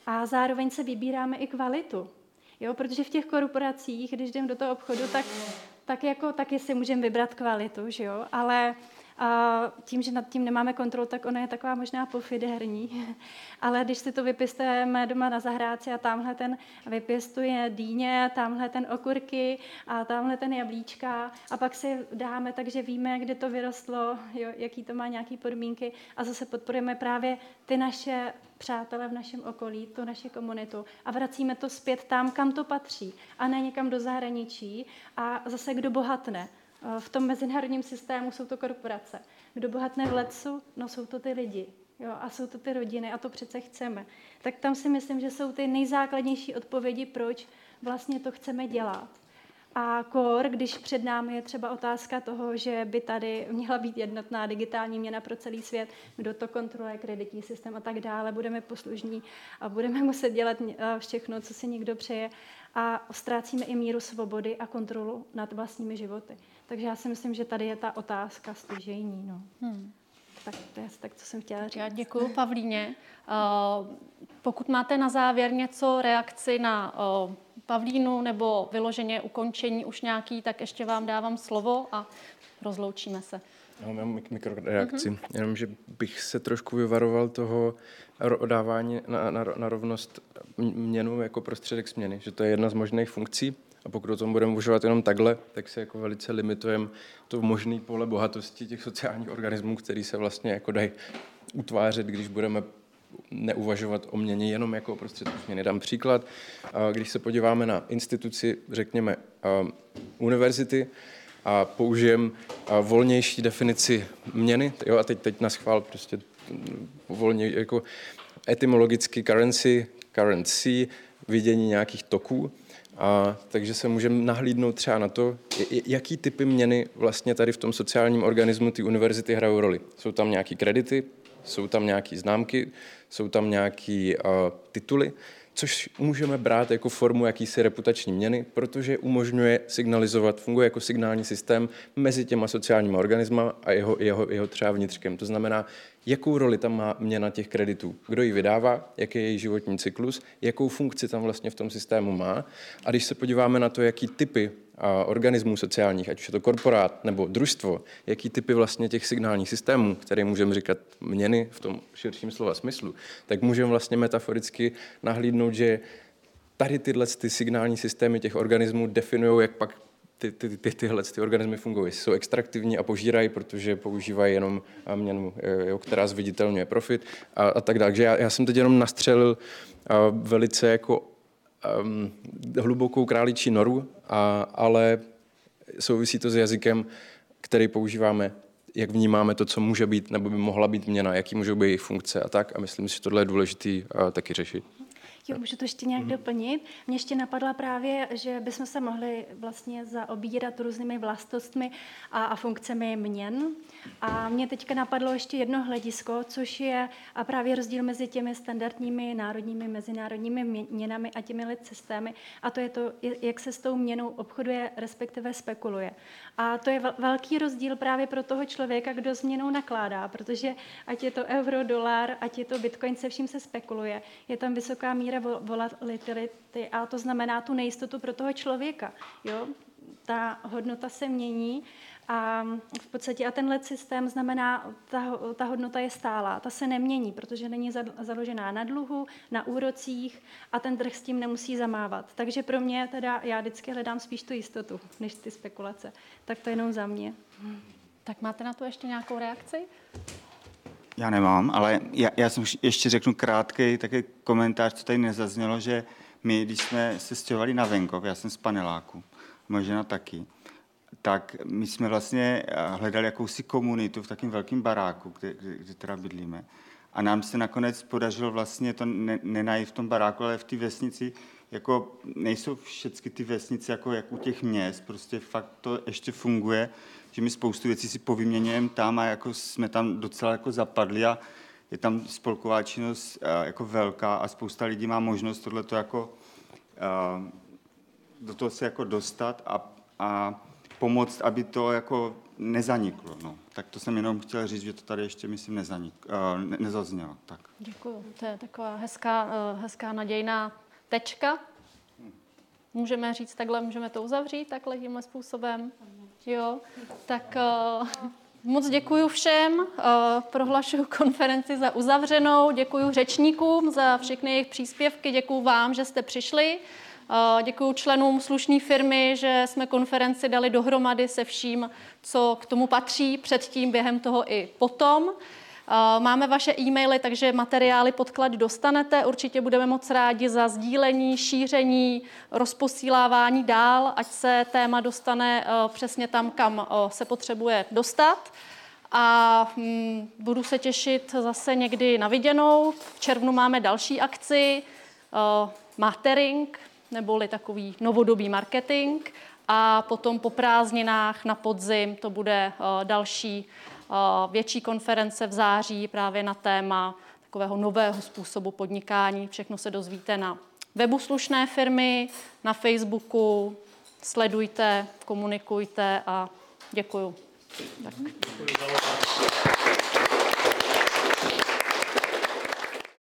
S17: A zároveň se vybíráme i kvalitu. Jo, protože v těch korporacích, když jdem do toho obchodu, tak, tak jako taky si můžeme vybrat kvalitu, že jo? ale a tím, že nad tím nemáme kontrolu, tak ona je taková možná pofiderní. Ale když si to vypěstujeme doma na zahrádce a tamhle ten vypěstuje dýně, tamhle ten okurky a tamhle ten jablíčka a pak si dáme, takže víme, kde to vyrostlo, jo, jaký to má nějaký podmínky a zase podporujeme právě ty naše přátelé v našem okolí, tu naši komunitu a vracíme to zpět tam, kam to patří a ne někam do zahraničí a zase kdo bohatne. Eh, v tom mezinárodním systému jsou to korporace. Kdo bohatne v lecu, no jsou to ty lidi. Jo, a jsou to ty rodiny a to přece chceme. Tak tam si myslím, že jsou ty nejzákladnější odpovědi, proč vlastně to chceme dělat. A kor, když před námi je třeba otázka toho, že by tady měla být jednotná digitální měna pro celý svět, kdo to kontroluje, kreditní systém a tak dále, budeme poslužní a budeme muset dělat eh, všechno, co si někdo přeje a ztrácíme i míru svobody a kontrolu nad vlastními životy. Takže já si myslím, že tady je ta otázka stěžejní. No. Hmm. Tak to je tak, co jsem chtěla říct.
S2: Já děkuji Pavlíně. Uh, pokud máte na závěr něco reakci na uh, Pavlínu nebo vyloženě ukončení už nějaký, tak ještě vám dávám slovo a rozloučíme se.
S9: Já mám mikroreakci, mm-hmm. jenom, že bych se trošku vyvaroval toho dávání na, na, na rovnost měnu jako prostředek směny, že to je jedna z možných funkcí a pokud o tom budeme uvažovat jenom takhle, tak se jako velice limitujeme to možný pole bohatosti těch sociálních organismů, který se vlastně jako dají utvářet, když budeme neuvažovat o měně jenom jako o prostředku změny. Dám příklad, když se podíváme na instituci, řekněme, univerzity, a použijem volnější definici měny, jo, a teď, teď na schvál prostě volně, jako etymologicky currency, currency, vidění nějakých toků, a, takže se můžeme nahlídnout třeba na to, jaký typy měny vlastně tady v tom sociálním organismu ty univerzity hrajou roli. Jsou tam nějaké kredity, jsou tam nějaké známky, jsou tam nějaké uh, tituly, což můžeme brát jako formu jakýsi reputační měny, protože umožňuje signalizovat, funguje jako signální systém mezi těma sociálníma organismama a jeho, jeho, jeho třeba vnitřkem. To znamená, jakou roli tam má měna těch kreditů, kdo ji vydává, jaký je její životní cyklus, jakou funkci tam vlastně v tom systému má. A když se podíváme na to, jaký typy organismů sociálních, ať už je to korporát nebo družstvo, jaký typy vlastně těch signálních systémů, které můžeme říkat měny v tom širším slova smyslu, tak můžeme vlastně metaforicky nahlídnout, že tady tyhle ty signální systémy těch organismů definují, jak pak ty, ty, ty, tyhle ty organismy fungují. Jsou extraktivní a požírají, protože používají jenom měnu, jo, která zviditelňuje profit a, a tak dále. Takže já, já jsem teď jenom nastřelil velice jako um, hlubokou králičí noru, a, ale souvisí to s jazykem, který používáme, jak vnímáme to, co může být, nebo by mohla být měna, jaký můžou být jejich funkce a tak. A myslím si, že tohle je důležité taky řešit.
S17: Jo, můžu to ještě nějak mm. doplnit. Mně ještě napadla právě, že bychom se mohli vlastně zaobírat různými vlastnostmi a, a funkcemi měn. A mě teďka napadlo ještě jedno hledisko, což je a právě rozdíl mezi těmi standardními národními, mezinárodními měnami a těmi lid systémy. A to je to, jak se s tou měnou obchoduje, respektive spekuluje. A to je velký rozdíl právě pro toho člověka, kdo s měnou nakládá, protože ať je to euro, dolar, ať je to bitcoin, se vším se spekuluje. Je tam vysoká míra volatility a to znamená tu nejistotu pro toho člověka. Jo? Ta hodnota se mění a v podstatě a tenhle systém znamená, ta, ta hodnota je stálá, ta se nemění, protože není založená na dluhu, na úrocích a ten trh s tím nemusí zamávat. Takže pro mě teda, já vždycky hledám spíš tu jistotu, než ty spekulace. Tak to jenom za mě.
S2: Tak máte na to ještě nějakou reakci?
S1: Já nemám, ale já, já jsem ještě řeknu krátký taky komentář, co tady nezaznělo, že my, když jsme se stěhovali na venkov, já jsem z paneláku, možná taky, tak my jsme vlastně eh, hledali jakousi komunitu v takém velkém baráku, kde, kde, kde teda bydlíme. A nám se nakonec podařilo vlastně to ne, nenajít v tom baráku, ale v té vesnici, jako nejsou všechny ty vesnice jako jak u těch měst, prostě fakt to ještě funguje, že my spoustu věcí si povyměňujeme tam a jako jsme tam docela jako zapadli a je tam spolková činnost eh, jako velká a spousta lidí má možnost tohleto jako eh, do toho se jako dostat a, a pomoct, aby to jako nezaniklo. No. Tak to jsem jenom chtěl říct, že to tady ještě, myslím, nezanik, uh, ne, nezaznělo. Tak.
S2: Děkuji. To je taková hezká, hezká nadějná tečka. Můžeme říct takhle, můžeme to uzavřít takhle tímhle způsobem. Jo, tak uh, moc děkuji všem, uh, prohlašuju konferenci za uzavřenou, děkuji řečníkům za všechny jejich příspěvky, děkuji vám, že jste přišli. Děkuji členům slušné firmy, že jsme konferenci dali dohromady se vším, co k tomu patří, předtím, během toho i potom. Máme vaše e-maily, takže materiály, podklady dostanete. Určitě budeme moc rádi za sdílení, šíření, rozposílávání dál, ať se téma dostane přesně tam, kam se potřebuje dostat. A hm, budu se těšit zase někdy na viděnou. V červnu máme další akci, Matering, neboli takový novodobý marketing. A potom po prázdninách na podzim to bude eh, další eh, větší konference v září právě na téma takového nového způsobu podnikání. Všechno se dozvíte na webu slušné firmy, na Facebooku. Sledujte, komunikujte a děkuju. Tak. Děkuji